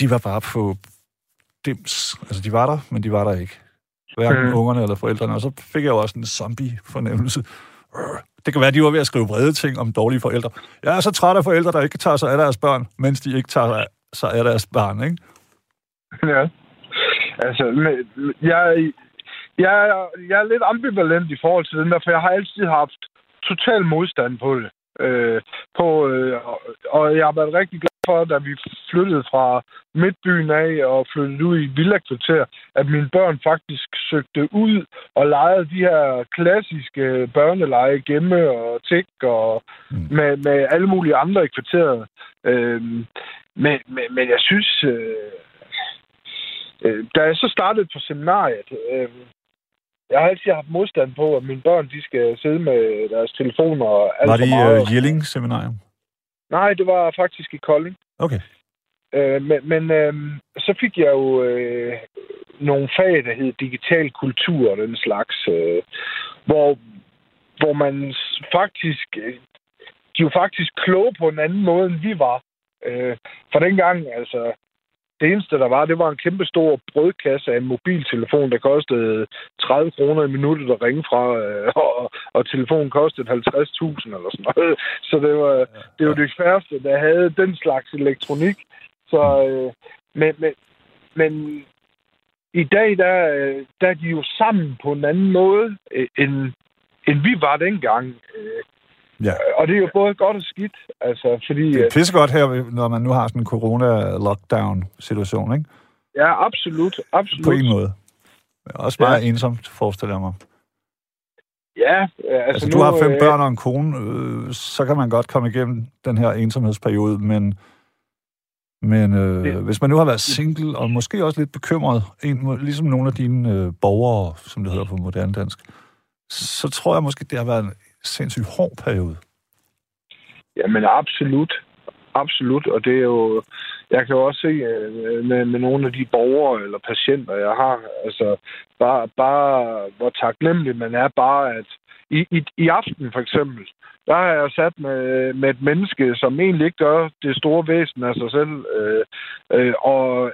de var bare på dims. Altså, de var der, men de var der ikke. Hverken Mm. ungerne eller forældrene. Og så fik jeg jo også en zombie-fornemmelse. Øh, Det kan være, at de var ved at skrive vrede ting om dårlige forældre. Jeg er så træt af forældre, der ikke tager sig af deres børn, mens de ikke tager sig af deres barn, ikke? ja. Altså, jeg, jeg, jeg er lidt ambivalent i forhold til den der, for jeg har altid haft total modstand på det. Øh, på, øh, og- jeg har været rigtig glad for, da vi flyttede fra midtbyen af og flyttede ud i villakvarter, at mine børn faktisk søgte ud og legede de her klassiske børneleje, gemme og tik og Mm. med, med alle mulige andre i kvarteret. Øh, men, men, men jeg synes, øh, øh, da jeg så startede på seminariet, øh, jeg har altid haft modstand på, at mine børn de skal sidde med deres telefoner og alt Var det i meget. uh, Jelling Seminarium? Nej, det var faktisk i Kolding. Okay. Øh, men men øh, så fik jeg jo øh, nogle fag, der hed digital kultur og den slags, øh, hvor, hvor man faktisk... øh, De jo faktisk kloge på en anden måde, end vi var. Øh, for dengang, altså... Det eneste, der var, det var en kæmpe stor brødkasse af en mobiltelefon, der kostede 30 kroner i minuttet at ringe fra, øh, og, og telefonen kostede 50.000 eller sådan noget. Så det var, det var det færreste, der havde den slags elektronik. Så, øh, men, men, men i dag, der, øh, der er de jo sammen på en anden måde, end, end vi var dengang. Øh, Ja. Og det er jo både godt og skidt, altså, fordi... Det øh, er pissegodt her, når man nu har sådan en corona-lockdown-situation, ikke? Ja, absolut, absolut. På en måde. Også meget ja. ensomt, forestiller jeg mig. Ja, øh, altså, Altså, nu, du har fem øh, børn og en kone, øh, så kan man godt komme igennem den her ensomhedsperiode, men, men øh, Det- hvis man nu har været single, og måske også lidt bekymret, en, ligesom nogle af dine øh, borgere, som det hedder på moderne dansk, så tror jeg måske, det har været en sindssygt hård periode. Jamen absolut. Absolut, og det er jo... Jeg kan jo også se øh, med, med nogle af de borgere eller patienter, jeg har, altså bare, bare hvor taknemmelig man er, bare at i, i, i aften for eksempel, der har jeg sat med, med et menneske, som egentlig ikke gør det store væsen af sig selv, øh, øh, og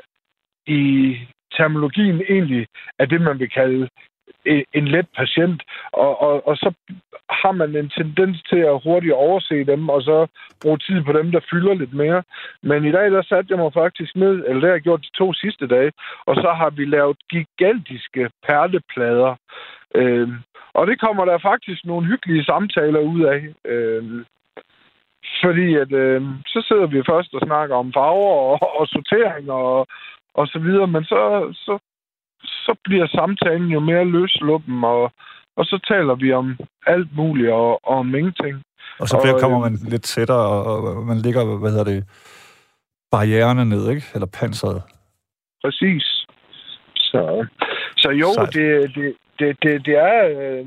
i terminologien egentlig er det, man vil kalde en, en let patient, og, og, og så har man en tendens til at hurtigt overse dem, og så bruge tid på dem, der fylder lidt mere. Men i dag, der satte jeg mig faktisk ned, eller det har jeg gjort de to sidste dage, og så har vi lavet gigantiske perleplader. Øh, og det kommer der faktisk nogle hyggelige samtaler ud af. Øh, fordi at, øh, så sidder vi først og snakker om farver og, og sortering og, og så videre, men så, så, så bliver samtalen jo mere løsluppen, og, og så taler vi om alt muligt og, og om ingenting. Og så Og, bliver, kommer øh, man lidt tættere, og, og man ligger, hvad hedder det, barriererne ned, ikke? Eller panseret. Præcis. Så, så jo, Sejt. det, det, det, det, det er... Øh,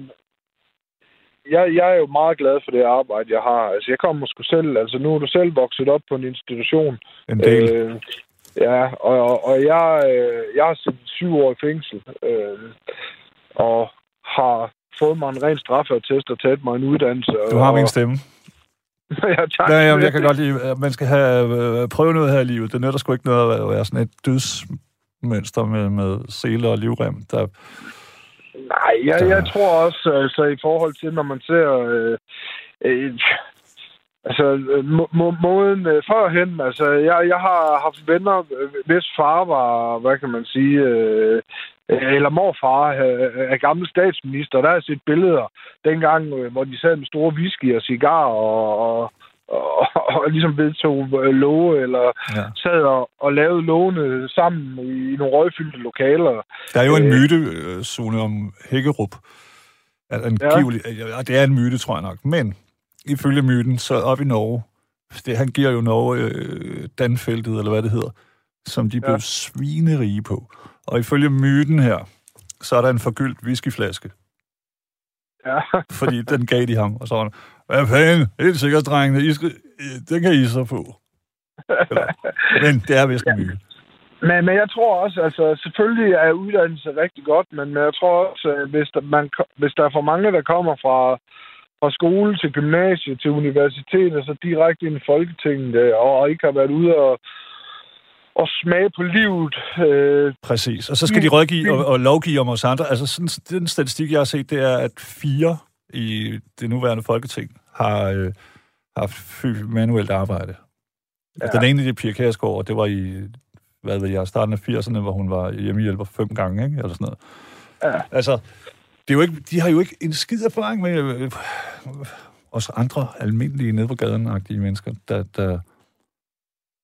jeg, jeg er jo meget glad for det arbejde, jeg har. Altså, jeg kommer sgu selv... Altså, nu er du selv vokset op på en institution. En del. Øh, ja, og, og, jeg, øh, jeg har siddet syv år i fængsel. Øh, og har fået mig en ren straffeattest og taget mig en uddannelse. Du har og, min stemme. ja, tak. Ja, jamen, jeg kan godt lide, at man skal have øh, prøve noget her i livet. Det nytter sgu ikke noget at være- sådan et dødsmønster med, med sele og livrem. Der, Nej, jeg, jeg tror også, altså i forhold til, når man ser... Øh, øh, altså, øh, må, må, måden øh, førhen, altså, jeg, jeg har haft venner, øh, hvis far var, hvad kan man sige, øh, eller morfar øh, af gamle statsminister, der har jeg set billeder dengang, øh, hvor de sad med store whisky og cigar og, og, og, og ligesom vedtog øh, love, eller ja. sad og, og lavede lovene sammen i, nogle røgfyldte lokaler. der er jo en Øh. myte, Sune, om Hækkerup. At angivelig, ja. det er en myte, tror jeg nok. Men ifølge myten, så op i Norge, det, han giver jo Norge øh, Danfeltet, eller hvad det hedder, som de blev Ja. svinerige på. Og ifølge myten her, så er der en forgyldt whiskyflaske. Ja. fordi den gav de ham, og så var han, hvad fanden, helt sikkert, drengene, I skal, den kan I så få. Eller, men det er vist en myte. Men, men jeg tror også, altså selvfølgelig er uddannelse rigtig godt, men jeg tror også, at hvis der, man, hvis der er for mange, der kommer fra, fra skole til gymnasie til universitet, og så direkte ind i Folketinget, øh, og ikke har været ude og, og smage på livet. Øh, Præcis. Og så skal de rådgive og, og lovgive om os andre. Altså, sådan, den statistik, jeg har set, det er, at fire i det nuværende folketing har, øh, har fyldt manuelt arbejde. Ja. Den ene, det er Pia Kærsgaard, og det var i hvad ved jeg, starten af 80'erne, hvor hun var hjemmehjælper fem gange, ikke? Eller sådan noget. Ja. Altså, det er jo ikke, de har jo ikke en skid erfaring med øh, os andre almindelige nede på gaden-agtige mennesker, der, der...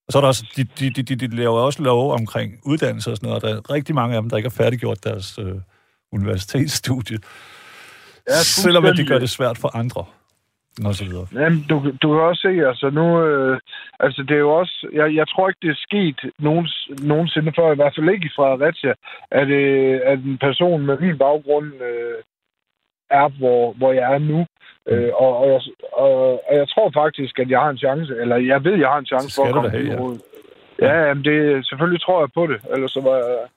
Og så er der også, de, de, de, de, laver også lov omkring uddannelse og sådan noget, og der er rigtig mange af dem, der ikke har færdiggjort deres øh, universitetsstudie. Ja, selvom at de gør det svært for andre. Og så videre. Jamen, du, du kan også se, altså nu, øh, altså det er jo også, jeg, jeg tror ikke, det er sket nogens, nogensinde før, i hvert fald ikke i Fredericia, at, øh, at en person med min baggrund øh, er, hvor, hvor jeg er nu. Øh, og, og, jeg, og, og jeg tror faktisk, at jeg har en chance, eller jeg ved, jeg har en chance for at komme have, ja. Ja, jamen det, selvfølgelig tror jeg på det, ellers så var jeg,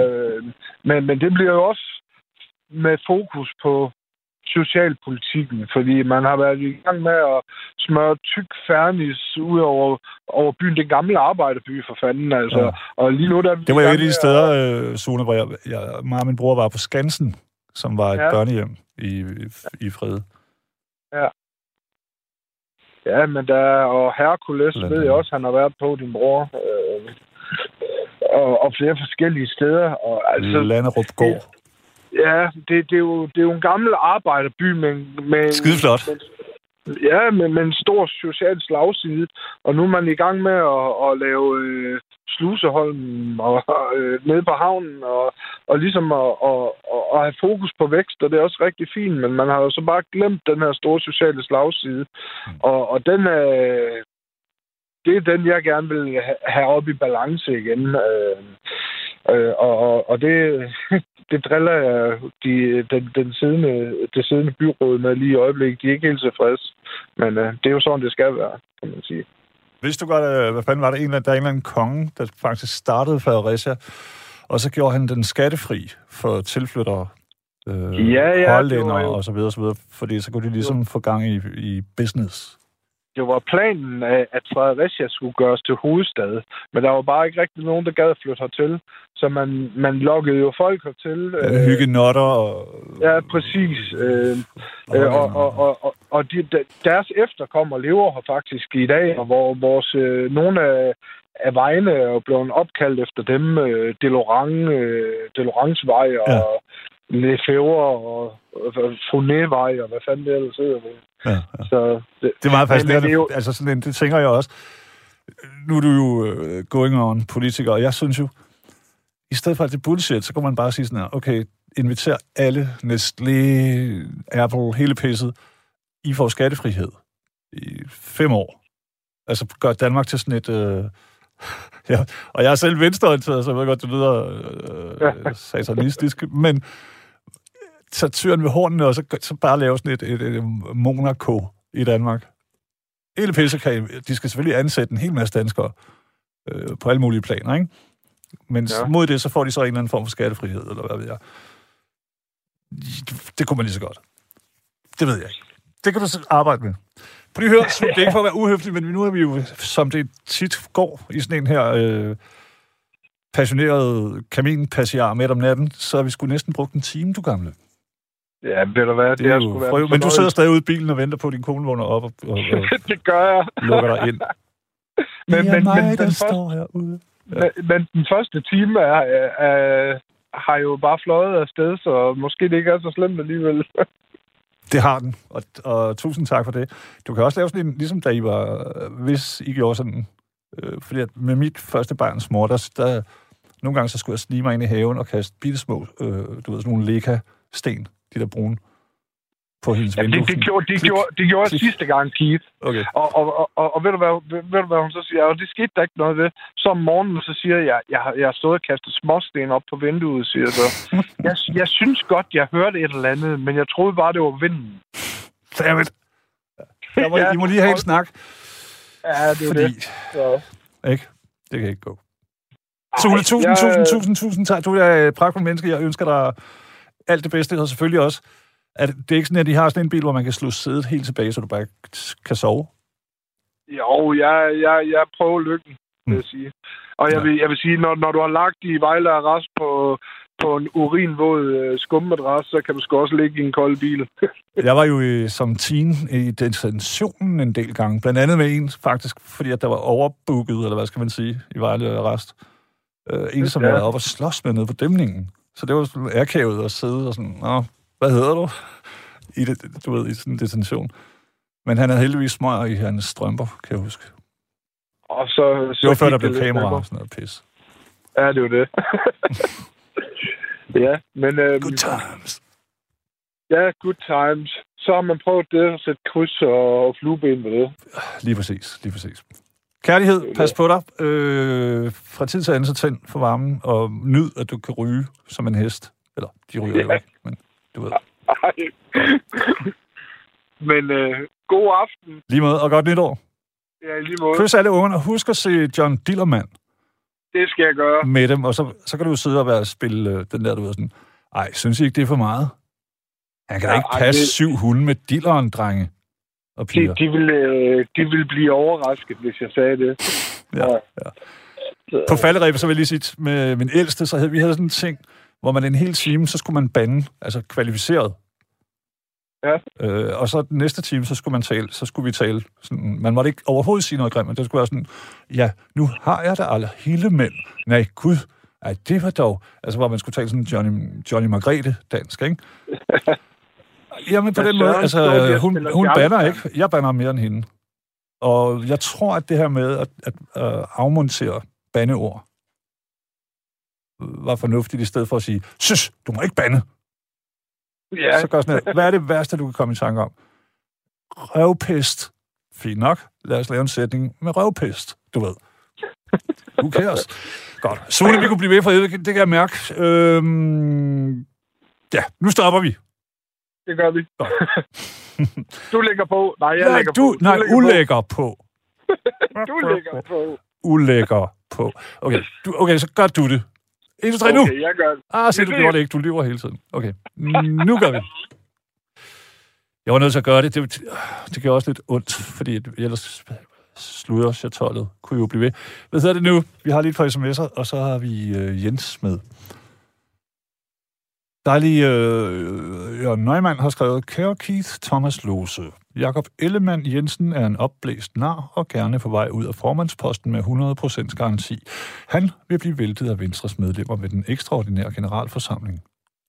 øh, men, men det bliver jo også med fokus på socialpolitikken, fordi man har været i gang med at smøre tyk fernis ud over, over byen. Den gamle arbejderby, for fanden, altså. Ja. Ja. Og lige nu, der er Det var i jo et af de steder, øh, Sune, hvor jeg, jeg, mig og min bror var på Skansen, som var et ja. Ja. børnehjem i, i Frede. Ja, men der er, og Hercules ved jeg også, han har været på, din bror. Øh, og, og flere forskellige steder. Og, altså, Landerup Gård. Ja, det, det, er jo, det er jo en gammel arbejderby med, med, Skide flot. med Ja, med, med en stor social slagside. Og nu er man i gang med at, at lave øh, Sluseholm og, øh, nede på havnen, og, og ligesom at, at, at, at have fokus på vækst, og det er også rigtig fint, men man har jo så bare glemt den her store sociale slagside. Og, og den er, det er den, jeg gerne vil ha- have op i balance igen. Øh, øh, og, og, og det, det driller jeg de, den, den siddende, det siddende byråd med lige i øjeblikket. De er ikke helt tilfredse, men øh, det er jo sådan, det skal være, kan man sige. Vidste du godt, øh, hvad fanden var det? En, eller- der er en eller anden konge, der faktisk startede Fredericia, og så gjorde han den skattefri for tilflyttere, øh, Ja, ja, var jo- og så videre, og så videre, fordi så kunne de ligesom få gang i, i business. Det var planen, at at Fredericia skulle gøres til hovedstad, men der var bare ikke rigtig nogen, der gad at flytte hertil. Så man, man lokkede jo folk hertil. Øh, hygge notter og... Ja, præcis. Øh, øh, og og, og, og, og de- deres efterkommere lever her faktisk i dag, og hvor vores, øh, nogle af, af vejene er blevet opkaldt efter dem. Øh, Delorang, øh, Delorangsvej og Ja. Lefebvre og, og Fonevej og hvad fanden det ellers hedder. Ja, ja. Så det, Det er meget fascinerende. det er jo- Altså sådan en, det tænker jeg også. Nu er du jo uh, going on politiker, og jeg synes jo, i stedet for alt det bullshit, så kan man bare sige sådan her, okay, inviter alle, Nestlé, Apple, hele pisset, I får skattefrihed i fem år. Altså gør Danmark til sådan et... Øh, ja, og jeg er selv venstreorienteret, så jeg ved godt, det lyder øh, satanistisk, men så tyren ved hornene, og så, så bare lave sådan et, et, et Monaco i Danmark. Hele pisse kan, de skal selvfølgelig ansætte en hel masse danskere øh, på alle mulige planer, ikke? Men ja. Mod det, så får de så en eller anden form for skattefrihed, eller hvad ved jeg. Det kunne man lige så godt. Det ved jeg ikke. Det kan du så arbejde med. Prøv lige at høre, det er ikke for at være uhøflig, men nu har vi jo, som det tit går i sådan en her øh, passioneret kaminpassiar midt om natten, så har vi sgu næsten brugt en time, du gamle. Ja, ved du hvad, det, Det er er jo være frø, men du sidder stadig ude i bilen og venter på, at din kone vågner op og, og, og det gør jeg. lukker dig ind. Men, det er men, mig, men, der den første, står herude. men, men den første time er, er, er, har jo bare fløjet afsted, så måske det ikke er så slemt alligevel. Det har den, og, og tusind tak for det. Du kan også lave sådan en, ligesom da I var, hvis I gjorde sådan, øh, fordi at med mit første barns mor, der, der nogle gange så skulle jeg snige mig ind i haven og kaste bitte små, øh, du ved, sådan nogle leka-sten, de der brune, på hendes Ja, vindue. det, det, gjorde, det, Klik. gjorde, det gjorde jeg sidste gang, Keith. Okay. Og, og, og, og, og ved, du hvad, ved, du hvad hun så siger? Og det skete der ikke noget ved. Så om morgenen, så siger jeg, jeg, har, jeg har stået og kastet småsten op på vinduet, siger jeg så. Jeg, jeg synes godt, jeg hørte et eller andet, men jeg troede bare, det var vinden. Dammit. Jeg må, Ja, I må lige have en snak, Ja, det er fordi, det. Så. ikke? Det kan ikke gå. Sule, tusind, jeg- tusind, tusind, tusind tak. Du er et pragtfuldt menneske. Jeg ønsker dig alt det bedste, og selvfølgelig også, at det er ikke sådan, at de har sådan en bil, hvor man kan slå sædet helt tilbage, så du bare kan sove. Jo, jeg, jeg, jeg prøver lykken, vil jeg Mm. sige. Og jeg Ja. vil, jeg vil sige, når, når du har lagt i Vejle Arrest på, på en urinvåd øh, skummadras, så kan du sgu også ligge i en kold bil. Jeg var jo i, som teen i detentionen en del gange. Blandt andet med en, faktisk, fordi at der var overbooket, eller hvad skal man sige, i Vejle Arrest. Øh, en, som Ja. var oppe og slås med nede på dæmningen. Så det var sådan akavet at sidde og sådan, Nå, hvad hedder du? I det, du ved, i sådan en detention. Men han havde heldigvis smøger i hans strømper, kan jeg huske. Og så, så Det var før, der blev kamera og sådan noget pis. Ja, det var det. ja, men... Øh, Good times. Ja, good times. Så har man prøvet det at sætte kryds og, flueben med det. Lige præcis, lige præcis. Kærlighed, pas på dig. Øh, fra tid til anden, så tænd for varmen, og nyd, at du kan ryge som en hest. Eller, de ryger jo Ja. ikke, men du ved. Ej. men øh, god aften. Lige måde, og godt nytår. Ja, lige måde. Kys alle ungerne, og husk at se John Dillermand Det skal jeg gøre. med dem, og så, så kan du sidde og være og spille øh, den der, du ved sådan, ej, synes I ikke, det er for meget? Han kan da Ja, ikke ej, passe det- syv hunde med dilleren, drenge og De, piger. de, vil, øh, de vil blive overrasket, hvis jeg sagde det. Ja, ja. På falderæbet, så vil jeg lige sige, med min ældste, så havde vi havde sådan en ting, hvor man en hel time, så skulle man bande, altså kvalificeret. Ja. Øh, og så den næste time, så skulle man tale, så skulle vi tale sådan, man måtte ikke overhovedet sige noget grimt, men det skulle være sådan, ja, nu har jeg da alle hele mænd. Nej, gud, ej, det var dog, altså hvor man skulle tale sådan Johnny, Johnny Margrethe dansk, ikke? Jamen på den måde, altså, hun, hun banner ikke. Jeg banner mere end hende. Og jeg tror, at det her med at, at uh, afmontere bandeord var fornuftigt, i stedet for at sige, Søs, du må ikke bande. Ja, Så gør sådan her. Hvad er det værste, du kan komme i tanke om? Røvpest. Fint nok. Lad os lave en sætning med røvpest, du ved. Who cares? Godt. Sune, vi kunne blive ved for det, det kan jeg mærke. Øhm, ja, nu stopper vi. det gør vi. Godt. du lægger på. Nej, jeg nej, lægger du, på. nej, lægger ulægger på. på. Du lægger på. Ulægger på. Okay, du, okay så gør du det. 1, 2, 3, nu. Okay, jeg gør det. Ah, se, du gjorde det ikke. Du lyver hele tiden. Okay, nu gør vi det. Jeg var nødt til at gøre det. Det, det gør også lidt ondt, fordi ellers sluder chatollet. Kunne jo blive ved. Hvad hedder det nu? Vi har lige et par sms'er, og så har vi øh, Jens med. Dejlig øh, Jørgen Neumann har skrevet, Kære Keith Thomas Lose, Jakob Ellemann Jensen er en opblæst nar og gerne på vej ud af formandsposten med 100% garanti. Han vil blive væltet af Venstres medlemmer ved den ekstraordinære generalforsamling.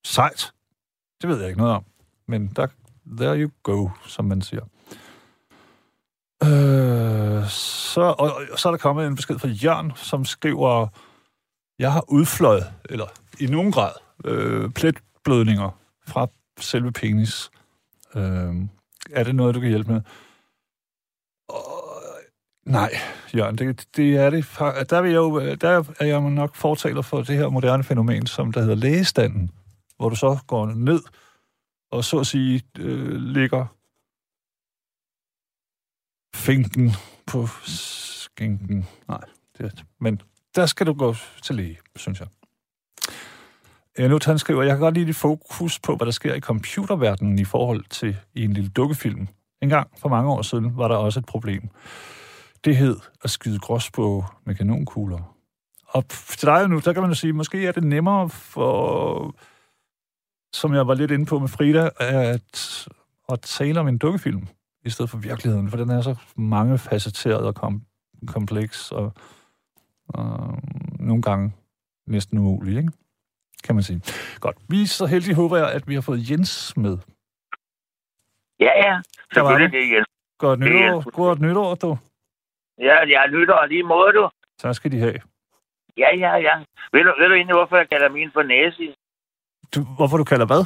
Sejt. Det ved jeg ikke noget om. Men der, there you go, som man siger. Øh, så, og, og så er der kommet en besked fra Jørn, som skriver, jeg har udfløjet, eller i nogen grad, øh, blødninger fra selve penis. Øh, er det noget, du kan hjælpe med? Og, nej, Jørgen, det, det er det. Der, vil jeg jo, der er jeg nok fortaler for det her moderne fænomen, som der hedder lægestanden, hvor du så går ned og så at sige øh, ligger finken på skinken. Nej, det er, men der skal du gå til læge, synes jeg. Øh, Enut, han skriver, jeg kan godt lide dit fokus på, hvad der sker i computerverdenen i forhold til i en lille dukkefilm. En gang for mange år siden var der også et problem. Det hed at skyde gråsbog med kanonkugler. Og til dig nu, der kan man jo sige, måske er det nemmere for, som jeg var lidt inde på med Frida, at, at tale om en dukkefilm i stedet for virkeligheden, for den er så mangefacetteret og kom, kompleks og, og nogle gange næsten umulig, ikke? Kan man sige. Godt. Vi er så heldige, håber jeg, at vi har fået Jens med. Ja, ja. Selvfølgelig det, Jens. Godt er nytår, godt nytår, du. Ja, jeg lytter lige måde, du. Tak skal de have. Ja, ja, ja. Ved du, ved du egentlig, hvorfor jeg kalder min for Næsi? Du, hvorfor du kalder hvad?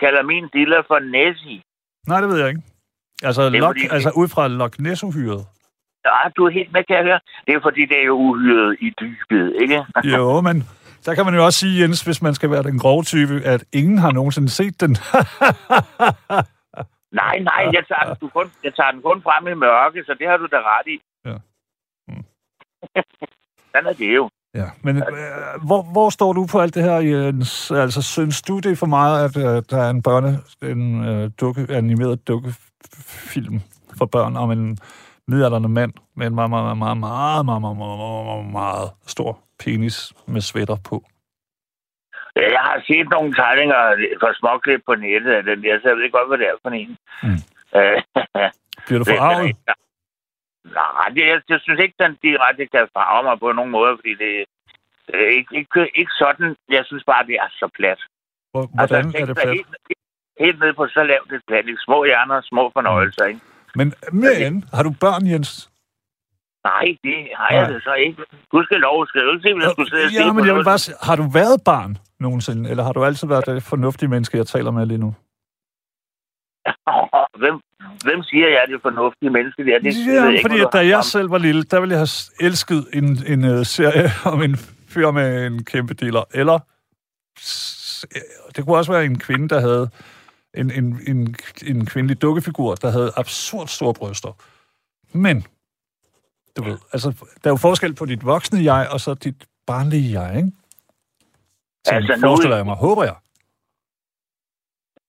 Kalder min diller for Næsi. Nej, det ved jeg ikke. Altså, er Loch, fordi, altså ud fra Loch Ness-uhyret. Ja, du er helt med, kan jeg høre. Det er fordi, det er jo uhyret i dybet, ikke? Jo, men der kan man jo også sige, Jens, hvis man skal være den grove type, at ingen har nogensinde set den. Nej, nej, jeg tager, den, du kun, jeg tager den kun frem i mørke, så det har du da ret i. Ja. Mm. Sådan er det jo. ja, men øh, hvor, hvor står du på alt det her, Jens? Altså, synes du, det er for meget, at øh, der er en børne, en øh, dukke, animeret dukkefilm for børn om en midaldrende mand med en meget, meget, meget, meget, meget, meget, meget, meget, meget stor penis med sweater på? Jeg har set nogle tegninger for småklip på nettet af den der, så jeg ved godt, hvad det er for en. Mm. Øh, Bliver du forarvet? Nej, det, jeg, jeg synes ikke, den direkte kan farve mig på nogen måde, fordi det er ikke, ikke, ikke sådan. Jeg synes bare, det er så plat. Hvor- Hvordan altså, er det plat? Helt, helt ned på så lavt et. Ikke? Små hjerner, små fornøjelser, ikke? Men, men har du børn, Jens? Nej, det har jeg det så ikke. Du skal lov, skal du ikke se, hvis jeg skulle sidde og Ja, men jeg vil bare sige, har du været barn nogensinde, eller har du altid været det fornuftige menneske, jeg taler med lige nu? hvem, hvem siger, jeg er det fornuftige menneske? Det, det ved Ja, jeg ikke, fordi at du da jeg om. selv var lille, der ville jeg have elsket en, en uh, serie om en fyr med en kæmpe dealer. Eller det kunne også være en kvinde, der havde en, en, en, en kvindelig dukkefigur, der havde absurd store bryster. Men, du ved, altså, der er jo forskel på dit voksne jeg, og så dit barnlige jeg, ikke? Så Altså, altså, nu- forestiller jeg mig, håber jeg.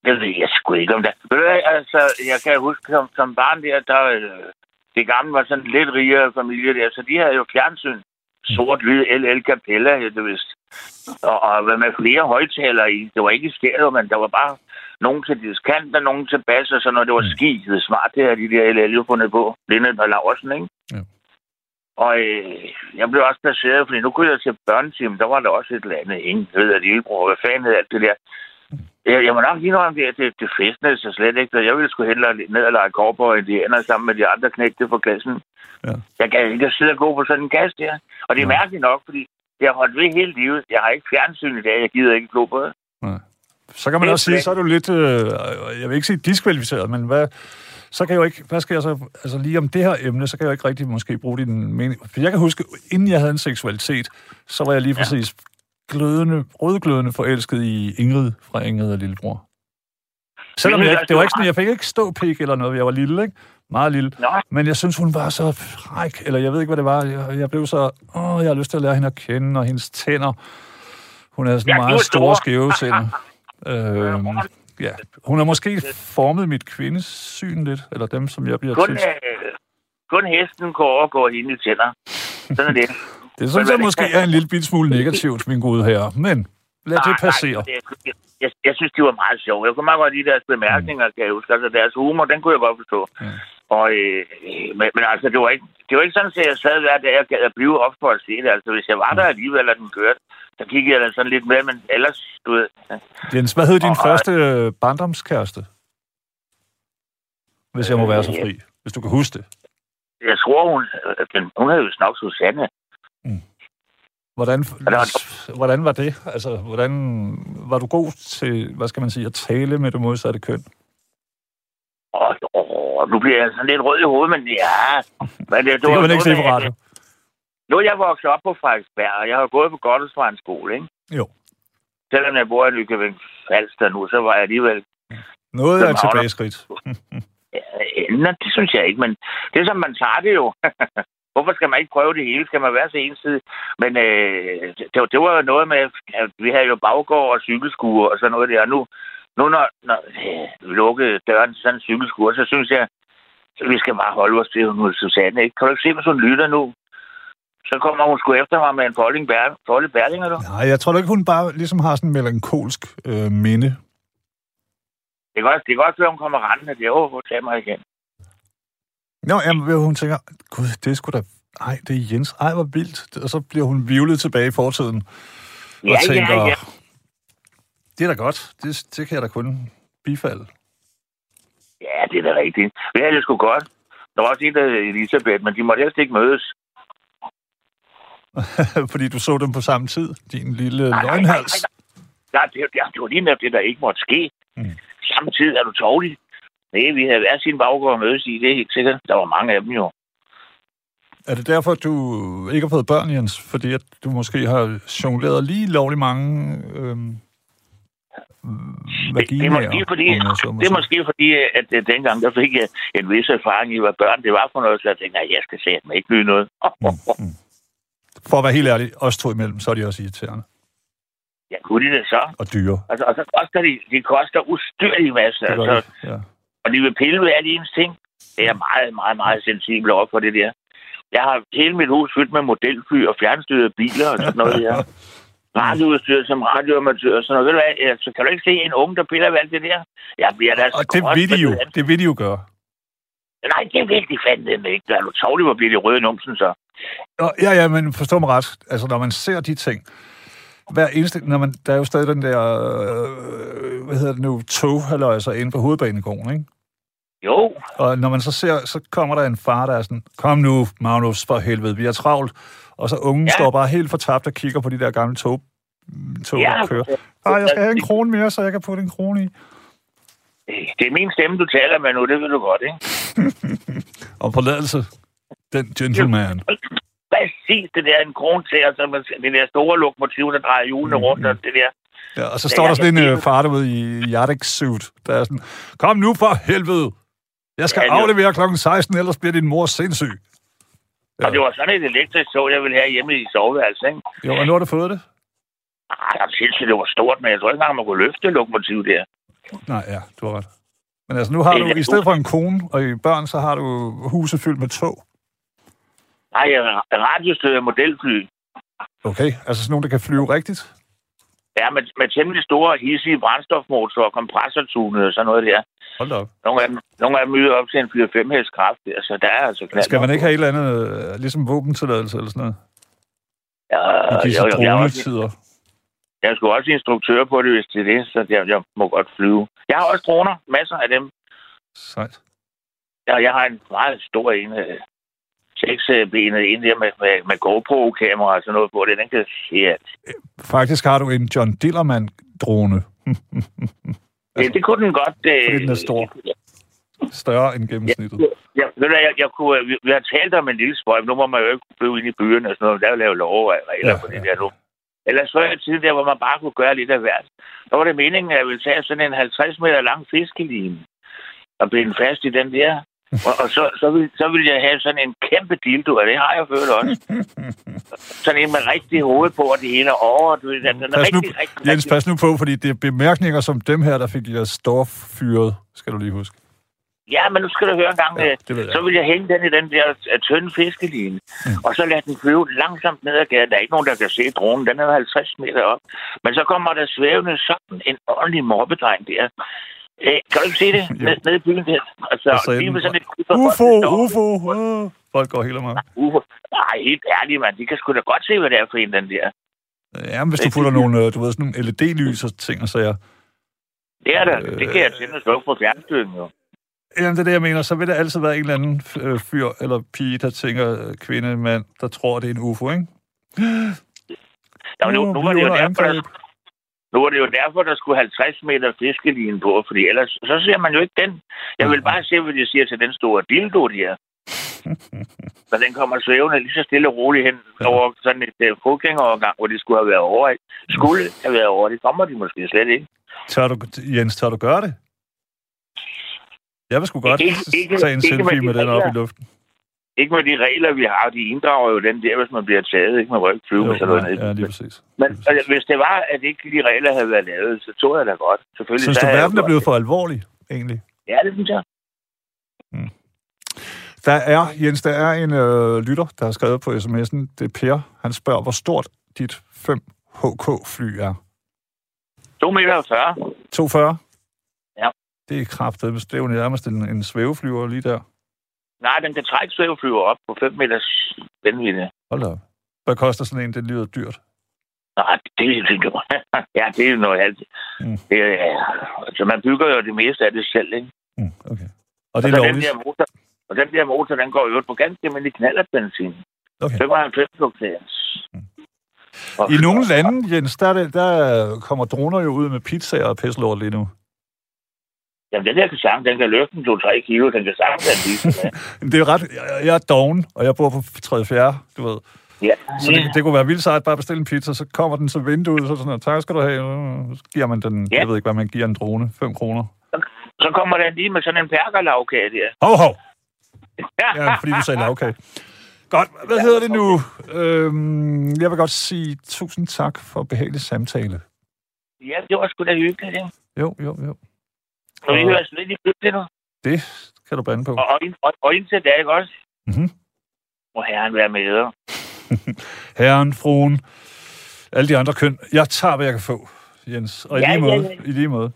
Det ved jeg sgu ikke om det. Ved du altså, jeg kan huske som, som barn der, der øh, det gamle var sådan lidt rigere familie der, så de havde jo fjernsyn. Sort-hvid LL Capella, hed det vist. Og, og med flere højtalere i. Det var ikke stereo, men der var bare nogen til diskant og nogen til bas, og så når det var skide smart, det har de der LL jo fundet på. Lindet og Laversen, ikke? Ja. Og øh, jeg blev også placeret, fordi nu kunne jeg til børnetimen, der var der også et eller andet, ingen ved at lillebror, hvad fanden hed alt det der. Jeg, jeg må nok lige om det, det, det festnede sig slet ikke, og jeg ville sgu hellere ned og lege korp og indianer sammen med de andre knægte for klassen. Ja. Jeg kan ikke sidde og gå på sådan en kast der. Og det er Nej. mærkeligt nok, fordi jeg har holdt ved hele livet. Jeg har ikke fjernsyn i dag, jeg gider ikke glo på det. Så kan man Det også sige, så er du lidt, øh, jeg vil ikke sige diskvalificeret, men hvad, så kan jeg jo ikke, hvad skal jeg så, altså lige om det her emne, så kan jeg jo ikke rigtig måske bruge din mening. For jeg kan huske, inden jeg havde en seksualitet, så var jeg lige præcis glødende, rødglødende forelsket i Ingrid fra Ingrid og Lillebror. Selvom jeg, altså, det var ikke sådan, jeg fik ikke stå pik eller noget, jeg var lille, ikke? Meget lille. Nå, Men jeg synes, hun var så fræk, eller jeg ved ikke, hvad det var. Jeg, jeg blev så, åh, jeg har lyst til at lære hende at kende, og hendes tænder. Hun havde sådan Ja, meget store, store. skæve tænder. øhm, ja. Hun har måske formet mit kvindesyn lidt, eller dem, som jeg bliver kun, til. øh, kun hesten går overgå hende i tænder. Sådan er det. Det synes jeg måske er en lille bit smule negativt, min gode herre. Men lad det passere. Nej, det, jeg, jeg synes, de var meget sjove. Jeg kunne meget godt lide deres bemærkninger, kan jeg huske. Altså, deres humor, den kunne jeg godt forstå. Ja. Og, øh, men, men altså, det var, ikke, det var ikke sådan, at jeg sad hver dag og gad at blive op for at se det. Altså, hvis jeg var der alligevel, og den kørte, så kiggede jeg da sådan lidt med, men ellers, du ved... Jens, hvad hed din Og- første øh, barndomskæreste? Hvis jeg må være så fri. Hvis du kan huske det. Jeg tror, hun, øh, den, hun havde jo nok Susanne. Hvordan, der var- hvordan var det? Altså, hvordan var du god til, hvad skal man sige, at tale med det modsatte køn? Åh, nu bliver jeg sådan lidt rød i hovedet, men ja... Men det, Det kan man ikke se på radio. Nu er jeg vokset op på Frederiksberg, og jeg har gået på Gottesfrens skole, ikke? Jo. Selvom jeg bor i Nykøbing Falster nu, så var jeg alligevel... Noget er tilbageskridt. Nej, det synes jeg ikke, men det er som man tager det jo. Hvorfor skal man ikke prøve det hele? Skal man være så ensidig? Men øh, det, det var jo noget med, at vi havde jo baggård og cykelskuer og sådan noget der. Nu, nu når, når øh, vi lukkede døren til sådan en cykelskur, så synes jeg, at vi skal bare holde os til hun Susanne. Ikke? Kan du ikke se, hvis hun lytter nu? Så kommer hun sgu efter mig med en folding bær, foldet bærlinger, du. Nej, jeg tror ikke, hun bare ligesom har sådan en melankolsk øh, minde. Det kan også, det kan også være, hun kommer rendende. Det er over at tage mig igen. Nå, jamen, hun tænker, gud, det er sgu da... Ej, det er Jens. Ej, hvor vildt. Og så bliver hun vivlet tilbage i fortiden. Og Ja, tænker, ja, ja. det er da godt. Det, det kan jeg da kun bifalde. Ja, det er da rigtigt. Vi havde det sgu godt. Der var også en, der Elisabeth, men de måtte helst ikke mødes. Fordi du så dem på samme tid, din lille nej, løgnhals. Ja, det, det, det var lige netop det, der ikke måtte ske. Mm. Mm. Samtidig er du tårlig. Nej, vi havde hver sin baggård at mødes i, det er helt sikkert. Der var mange af dem jo. Er det derfor, at du ikke har fået børn, Jens? Fordi at du måske har jongleret lige lovlig mange øhm, Det, det, er måske fordi, det er måske fordi, at øh, dengang der fik jeg en vis erfaring i, hvad børn det var for noget, så jeg tænkte, at jeg skal se mig ikke nyde noget. Mm. For at være helt ærlig, os to imellem, så er de også irriterende Ja, kunne de det så? og dyre. Altså, og så koster de, de koster ustyrlige masser. Det Altså, de. Ja. Og de vil pille ved alle ens ting. Det er meget, meget, meget sensibel over for det der. Jeg har hele mit hus fyldt med modelfly og fjernstyrede biler og sådan noget her. Radioudstyr som radioamatør og sådan noget. Ved du hvad? Altså, kan du ikke se en unge, der piller ved alt det der? Jeg bliver da Og det vil de jo. Det vil de jo gøre. Nej, det vil de fandme ikke. Der er du tårlig, hvor bliver de røde numsen så. Ja, ja, men forstå mig ret. Altså, når man ser de ting, hver eneste, når man, der er jo stadig den der, øh, hvad hedder det nu, tog, altså inde på hovedbanegården, ikke? Jo, Og når man så ser, så kommer der en far, der er sådan, kom nu, Magnus, for helvede, vi er travlt. Og så ungen. Ja. står bare helt fortabt og kigger på de der gamle tog, tog ja. der kører. Ej, jeg skal have en krone mere, så jeg kan putte en krone i. det er min stemme, du taler med nu, det ved du godt, ikke? Og forladelse. Den gentleman. Præcis det der en krone til, og så med det der store lokomotiv, der drejer hjulene Mm, rundt, og det der. Ja, og så står der sådan en øh, far derude i Yardex-suit, der er sådan, kom nu for helvede. Jeg skal Ja, er aflevere klokken 16, ellers bliver din mor sindssyg. Ja. Og det var sådan et elektrisk tog, jeg ville have hjemme i soveværelset, ikke? Jo, og nu har du fået det? Ah, jeg synes, det var stort, men jeg tror ikke engang, man kunne løfte lokomotivet der. Nej, ja, du har ret. Men altså, nu har du, i stedet for en kone og i børn, så har du huset fyldt med tog. Nej, jeg er radiostøder modelfly. Okay, altså sådan nogle, der kan flyve rigtigt? Ja, med, med temmelig store, hissige brændstofmotorer, kompressortunet og sådan noget der. Hold da op. Nogle af dem, nogle af dem yder op til en 4-5 hest kraft. Altså, der er altså knald. Skal man ikke have et eller andet, øh, ligesom våbentilladelse eller sådan noget? Ja, I disse jo, jo, jeg, er også. Jeg sgu også instruktør på det, hvis det er det, så jeg, jeg må godt flyve. Jeg har også droner, masser af dem. Sejt. Ja, jeg har en meget stor en, øh, seksbenet en der med, med, med GoPro-kamera og sådan noget på det. Den kan se alt. Faktisk har du en John Dillermand-drone. Det, det kunne den godt. Øh, Fordi den er stor. Større end gennemsnittet. Ja, ved du, jeg, jeg kunne, vi, vi har talt om en lille spøj, men nu må man jo ikke flyve ind i byerne og sådan noget. Der er jo lavet lov og regler Ja, ja, på det ja. der nu. Ellers før i tiden der, hvor man bare kunne gøre lidt af hvert. Der var det meningen, at jeg ville tage sådan en 50 meter lang fiskeline og binde fast i den der. Og, og så, så, vil, så vil jeg have sådan en kæmpe dildo, og det har jeg følt også. sådan en med rigtig hoved på, og det hele er over. Du, ved, den, den er Pas nu, rigtig, rigtig, Jens, pas nu på, fordi det er bemærkninger som dem her, der fik jeg Storff fyret, skal du lige huske. Ja, men nu skal du høre en gang. Ja, Ja, det ved jeg. så vil jeg hænge den i den der øh, tynde fiskeline, Mm. og så lade den flyve langsomt ned ad gaden. Der er ikke nogen, der kan se dronen. Den er jo 50 meter op. Men så kommer der svævende sådan en ordentlig mobbedreng der. Øh, kan du ikke se det? Ned, ned i byen der. Altså, Og så lige med sådan et UFO, UFO, uh, folk går helt meget. UFO. Nej, helt ærligt, mand. De kan sgu da godt se, hvad det er for en, den der. Ja, men hvis du putter nogle, øh, du ved, sådan nogle LED-lys og ting og sager. Det er der. Øh. Det kan jeg tænde og slukke på fjernstyrken, jo. Jamen, det er det, jeg mener. Så vil der altid være en eller anden øh, fyr eller pige, der tænker, øh, kvinde, mand, der tror, det er en UFO, ikke? Ja, nu, nu, var er det jo derfor, der, nu var det jo derfor, der skulle 50 meter fiskeline på, fordi ellers så ser man jo ikke den. Jeg vil bare se, hvad de siger til den store dildo der. Så den kommer svævende lige så stille og roligt hen Ja. over sådan et uh, fodgængerovergang, hvor de skulle have været over. Skulle have været over. Det kommer de måske slet ikke. Tør du, Jens, tør du gøre det? Jeg vil sgu godt Ikke- ikke- tage en med selfie de med den op i luften. Ikke med de regler, vi har. De inddrager jo den der, hvis man bliver taget. Ikke? Man må ikke flyve med sådan noget. ja, lige præcis. Men altså, hvis det var, at ikke de regler havde været lavet, så tror jeg da godt. Selvfølgelig, Synes så du, verden er blevet for alvorlig, egentlig? Ja, det synes jeg. Der er, Jens, der er en øh, lytter, der har skrevet på sms'en. Det er Per. Han spørger, hvor stort dit 5HK-fly er. 2 meter og 40. 240? Det er kraftet. Det er jo nærmest en, en svæveflyver lige der. Nej, den kan trække svæveflyver op på 5 meters spændvidde. Hold op. Hvad koster sådan en? Det lyder dyrt. Nej, det er det. ja, det er jo noget alt. Mm. Det ja. Altså, man bygger jo det meste af det selv, ikke? Mm, okay. Og det er så den lovligt? der motor, og den der motor, den går jo på ganske almindelig knallertbenzin. Okay. 95 oktans. Mm. Og- I nogle lande, Jens, der, er det, der kommer droner jo ud med pizzaer og pisselort lige nu. Jamen, den der kan sagtens, den kan løfte en 2-3 kilo, den kan sagtens. Men Det er ret... Jeg, er doven, og jeg bor på 3. 4. Du ved. Ja, Så det, det kunne være vildt sejt bare at bestille en pizza, så kommer den så vinduet, så sådan noget, tak skal du have. Så giver man den, Ja. jeg ved ikke, hvad man giver en drone, 5 kroner. så kommer den lige med sådan en perkerlavkage der. Hov, hov! Ja, fordi du sagde lavkage. Godt, hvad hedder det nu? Øhm, jeg vil godt sige tusind tak for behagelig samtale. Ja, det var sgu da hyggeligt, ikke? Jo, jo, jo. Og vi Og- høres lidt i flyttet nu. Det kan du bande på. Og, og, og, indtil da, ikke også? Mhm. Må herren være med dig. Herren, fruen, alle de andre køn. Jeg tager, hvad jeg kan få, Jens. Og i Ja, lige ja, måde. ja. I lige måde.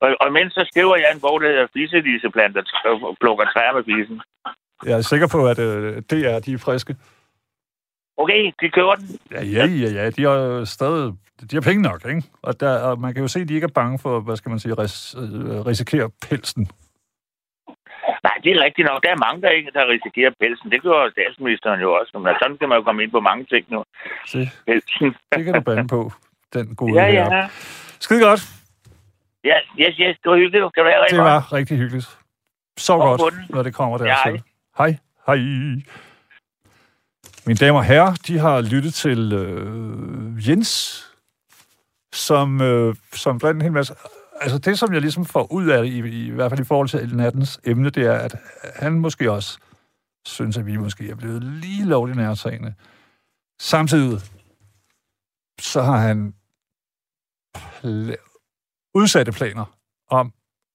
Og, og imens så skriver jeg en bog, der hedder Fiseliseplanter og plukker træer med fisen. Jeg er sikker på, at øh, det er, de er friske. Okay, de køber den. Ja, ja, ja, ja. De har stadig... De har penge nok, ikke? Og, der, og man kan jo se, at de ikke er bange for, hvad skal man sige, ris, øh, risikere pelsen. Nej, det er rigtigt nok. Der er mange, der ikke der risikerer pelsen. Det gjorde statsministeren jo også. Men sådan kan man jo komme ind på mange ting nu. Se, Pelsen. det kan du bande på, den gode ja, ja. Skide godt. Ja, yes, yes. Det var hyggeligt. Have rigtig Det var rigtig hyggeligt. Så godt, når det kommer Ja, dertil. Hej. Hej. Mine damer og herrer, de har lyttet til øh, Jens, som, øh, som blandt en hel masse... Altså det, som jeg ligesom får ud af det, i, i hvert fald i forhold til nattens emne, det er, at han måske også synes, at vi måske er blevet lige lovligt nærtagende. Samtidig så har han pla- udsatte planer om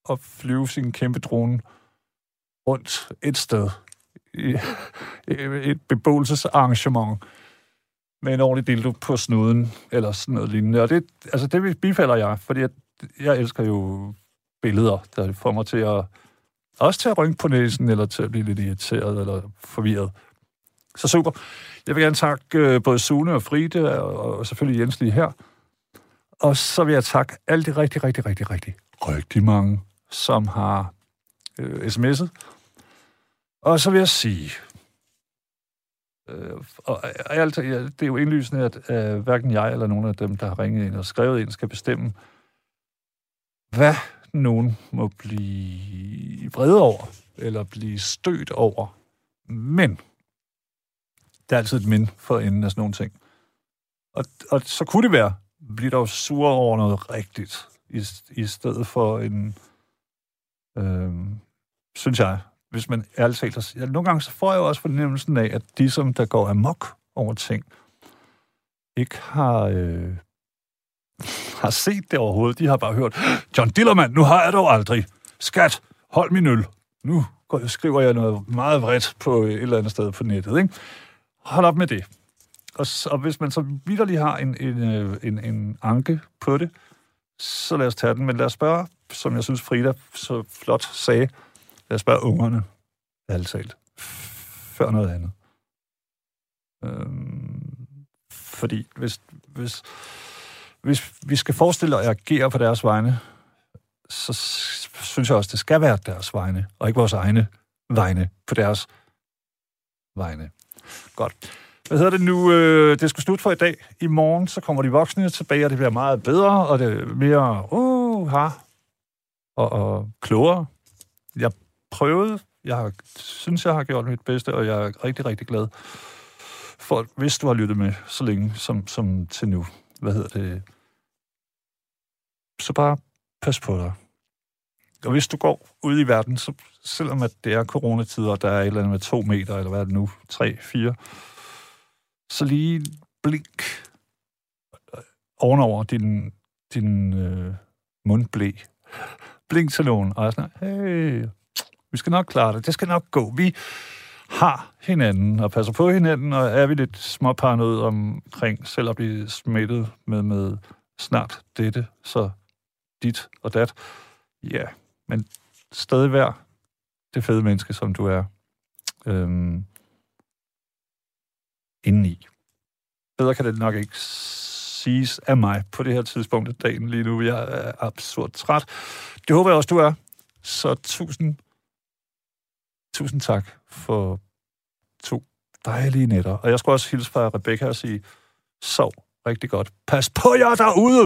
at flyve sin kæmpe drone rundt et sted. Et beboelsesarrangement med en ordentlig dildo på snuden, eller sådan noget lignende. Og det, altså det bifalder jeg, fordi jeg, jeg elsker jo billeder, der får mig til at også til at rynke på næsen, eller til at blive lidt irriteret, eller forvirret. Så super. Jeg vil gerne takke øh, både Sune og Fride, og, og selvfølgelig Jens lige her. Og så vil jeg takke alle de rigtig, rigtig, rigtig, rigtig, rigtig mange, som har øh, sms'et. Og så vil jeg sige, øh, og, og alt, ja, det er jo indlysende, at øh, hverken jeg eller nogen af dem, der har ringet ind og skrevet ind, skal bestemme, hvad nogen må blive vrede over, eller blive stødt over. Men, der er altid et mind for enden af sådan nogle ting. Og, og så kunne det være, bliver dog sur over noget rigtigt, i, i stedet for en, øh, synes jeg, hvis man ærligt talt... Ja, nogle gange så får jeg jo også fornemmelsen af, at de, som der går amok over ting, ikke har, øh, har set det overhovedet. De har bare hørt, John Dillermand, nu har jeg dog aldrig. Skat, hold min øl. Nu går, skriver jeg noget meget vredt på et eller andet sted på nettet. Ikke? Hold op med det. Og, og hvis man så vidderlig har en, en, øh, en, en anke på det, så lad os tage den. Men lad os spørge, som jeg synes Frida så flot sagde, lad os spørge ungerne, ærligt talt, før noget andet. Øhm, fordi hvis, hvis, hvis vi skal forestille os at agere på deres vegne, så synes jeg også, det skal være deres vegne, og ikke vores egne vegne på deres vegne. Godt. Hvad hedder det nu? Øh, det skal slutte for i dag. I morgen så kommer de voksne tilbage, og det bliver meget bedre, og det er mere uh, ha, og, og klogere. Jeg prøvet. Jeg har, synes, jeg har gjort mit bedste, og jeg er rigtig, rigtig glad for, hvis du har lyttet med så længe som, som til nu. Hvad hedder det? Så bare pas på dig. Og hvis du går ud i verden, så selvom at det er coronatider, og der er et eller andet med to meter, eller hvad er det nu, tre, fire, så lige blink ovenover din, din øh, mundblæ. Blink til nogen, og er sådan, hey, vi skal nok klare det, det skal nok gå. Vi har hinanden og passer på hinanden, og er vi lidt småparanoid omkring selv at blive smittet med, med snart dette, så dit og dat. Ja, men stadig vær det fede menneske, som du er øhm, indeni. Bedre kan det nok ikke siges af mig på det her tidspunkt af dagen lige nu. Jeg er absurd træt. Det håber jeg også, du er. Så tusind, tusind tak for to dejlige nætter. Og jeg skulle også hilse fra Rebecca og sige, sov rigtig godt. Pas på jer derude!